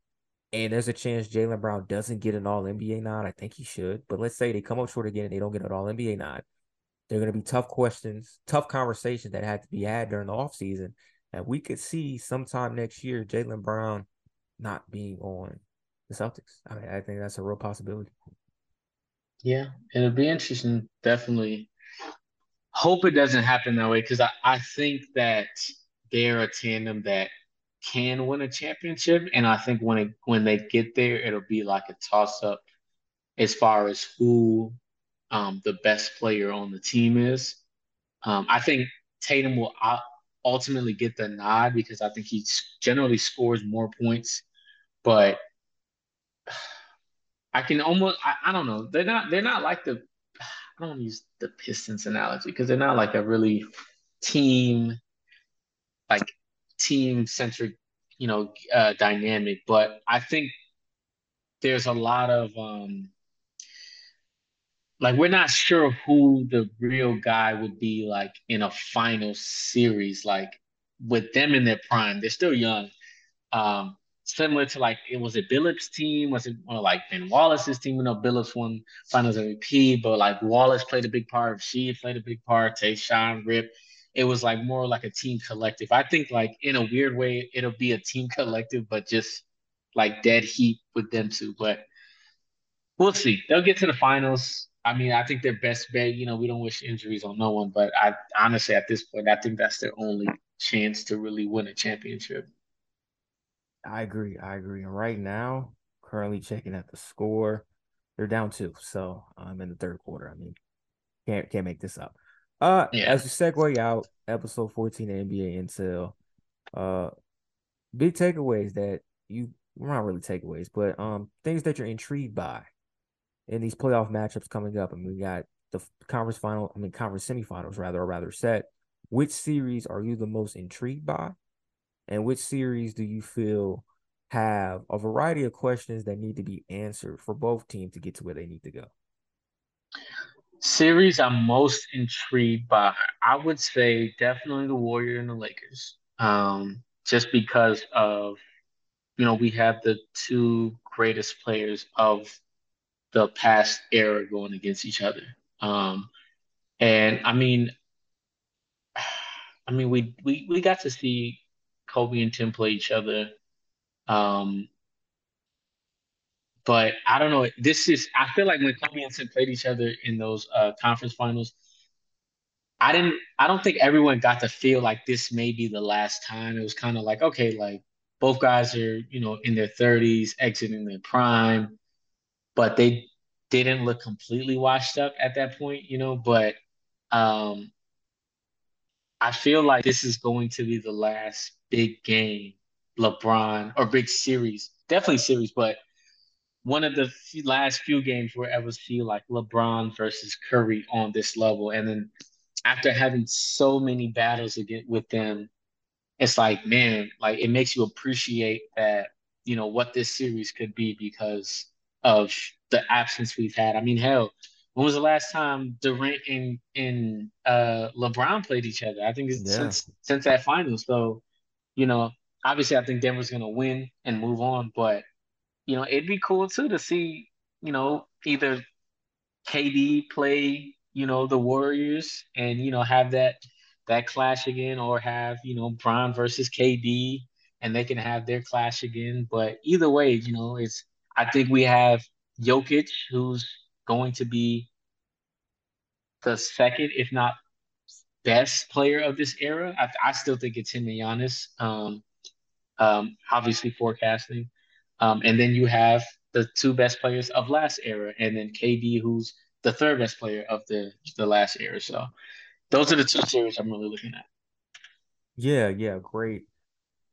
and there's a chance Jaylen Brown doesn't get an all NBA nod. I think he should. But let's say they come up short again and they don't get an all NBA nod. They're going to be tough questions, tough conversations that had to be had during the offseason. And we could see sometime next year Jaylen Brown not being on the Celtics. I I think that's a real possibility. Yeah, it'll be interesting. Definitely. Hope it doesn't happen that way because I, I think that they're a tandem that can win a championship. And I think when it when they get there, it'll be like a toss up as far as who um, the best player on the team is. Um, I think Tatum will ultimately get the nod because I think he generally scores more points. But I can almost I, I don't know. They're not they're not like the I don't want to use the Pistons analogy because they're not like a really team like team centric, you know, uh, dynamic. But I think there's a lot of um, like we're not sure who the real guy would be like in a final series, like with them in their prime. They're still young. Um, similar to like it was a Billups team, was it more like Ben Wallace's team? You know, Billups won finals MVP, but like Wallace played a big part, Sheed played a big part, Tayshaun Rip it was like more like a team collective. I think like in a weird way, it'll be a team collective, but just like dead heat with them too. But we'll see. They'll get to the finals. I mean, I think their best bet, you know, we don't wish injuries on no one, but I honestly at this point, I think that's their only chance to really win a championship. I agree. I agree. And right now, currently checking at the score, they're down two. So I'm um, in the third quarter. I mean, can't can't make this up. Uh, yeah. as we segue out, episode 14 NBA Intel, uh, big takeaways that you, well, not really takeaways, but um, things that you're intrigued by in these playoff matchups coming up. I mean, we got the conference final, I mean, conference semifinals rather, or rather set. Which series are you the most intrigued by? And which series do you feel have a variety of questions that need to be answered for both teams to get to where they need to go? Series I'm most intrigued by, I would say definitely the Warrior and the Lakers. Um, just because of, you know, we have the two greatest players of the past era going against each other. Um, and I mean, I mean, we, we, we got to see Kobe and Tim play each other. Um, but I don't know. This is I feel like when Kobe and Tim played each other in those uh, conference finals, I didn't. I don't think everyone got to feel like this may be the last time. It was kind of like okay, like both guys are you know in their thirties, exiting their prime, but they didn't look completely washed up at that point, you know. But um, I feel like this is going to be the last big game, LeBron or big series, definitely series, but one of the last few games where I ever see like LeBron versus Curry on this level. And then after having so many battles again with them, it's like, man, like it makes you appreciate that, you know, what this series could be because of the absence we've had. I mean, hell, when was the last time Durant and and uh, LeBron played each other? I think it's yeah. since since that final. So, you know, obviously, I think Denver's gonna win and move on. But you know, it'd be cool too to see you know either KD play you know the Warriors and you know have that that clash again, or have you know Bron versus KD and they can have their clash again. But either way, you know, it's I think we have Jokic who's going to be the second, if not best player of this era. I, I still think it's him and Giannis. Um, um, obviously forecasting. Um, and then you have the two best players of last era, and then KD, who's the third best player of the the last era. So those are the two series I'm really looking at. Yeah, yeah, great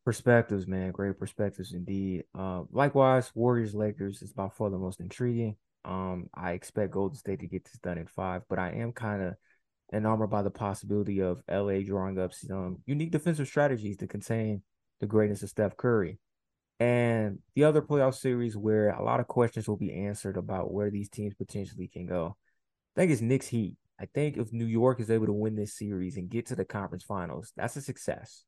perspectives, man. Great perspectives indeed. Uh, likewise, Warriors Lakers is by far the most intriguing. Um, I expect Golden State to get this done in five, but I am kind of enamored by the possibility of LA drawing up some unique defensive strategies to contain the greatness of Steph Curry. And the other playoff series where a lot of questions will be answered about where these teams potentially can go. I think it's Knicks Heat. I think if New York is able to win this series and get to the conference finals, that's a success.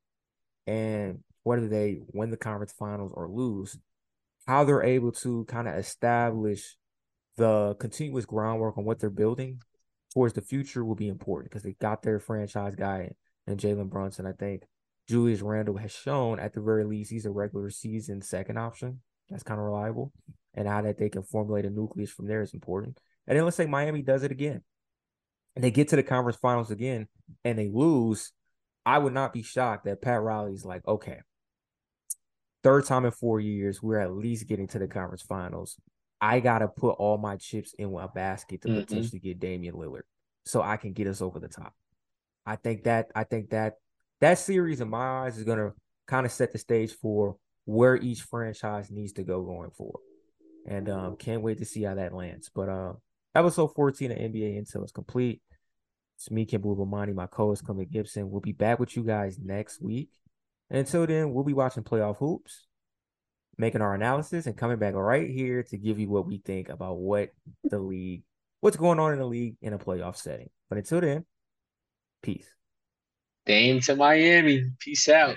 And whether they win the conference finals or lose, how they're able to kind of establish the continuous groundwork on what they're building towards the future will be important because they got their franchise guy and Jalen Brunson. I think Julius Randle has shown at the very least he's a regular season second option. That's kind of reliable. And how that they can formulate a nucleus from there is important. And then let's say Miami does it again. And they get to the conference finals again and they lose. I would not be shocked that Pat Riley's like, okay, third time in four years, we're at least getting to the conference finals. I gotta put all my chips in a basket to mm-hmm. potentially get Damian Lillard, so I can get us over the top. I think that I think that that series in my eyes is gonna kind of set the stage for where each franchise needs to go going forward. And um, can't wait to see how that lands. But uh, episode 14 of NBA Intel is complete. It's me, Kambui Bomani, my co-host Clement Gibson. We'll be back with you guys next week. And until then, we'll be watching playoff hoops making our analysis and coming back right here to give you what we think about what the league, what's going on in the league in a playoff setting. But until then, peace. Dame to Miami. Peace out.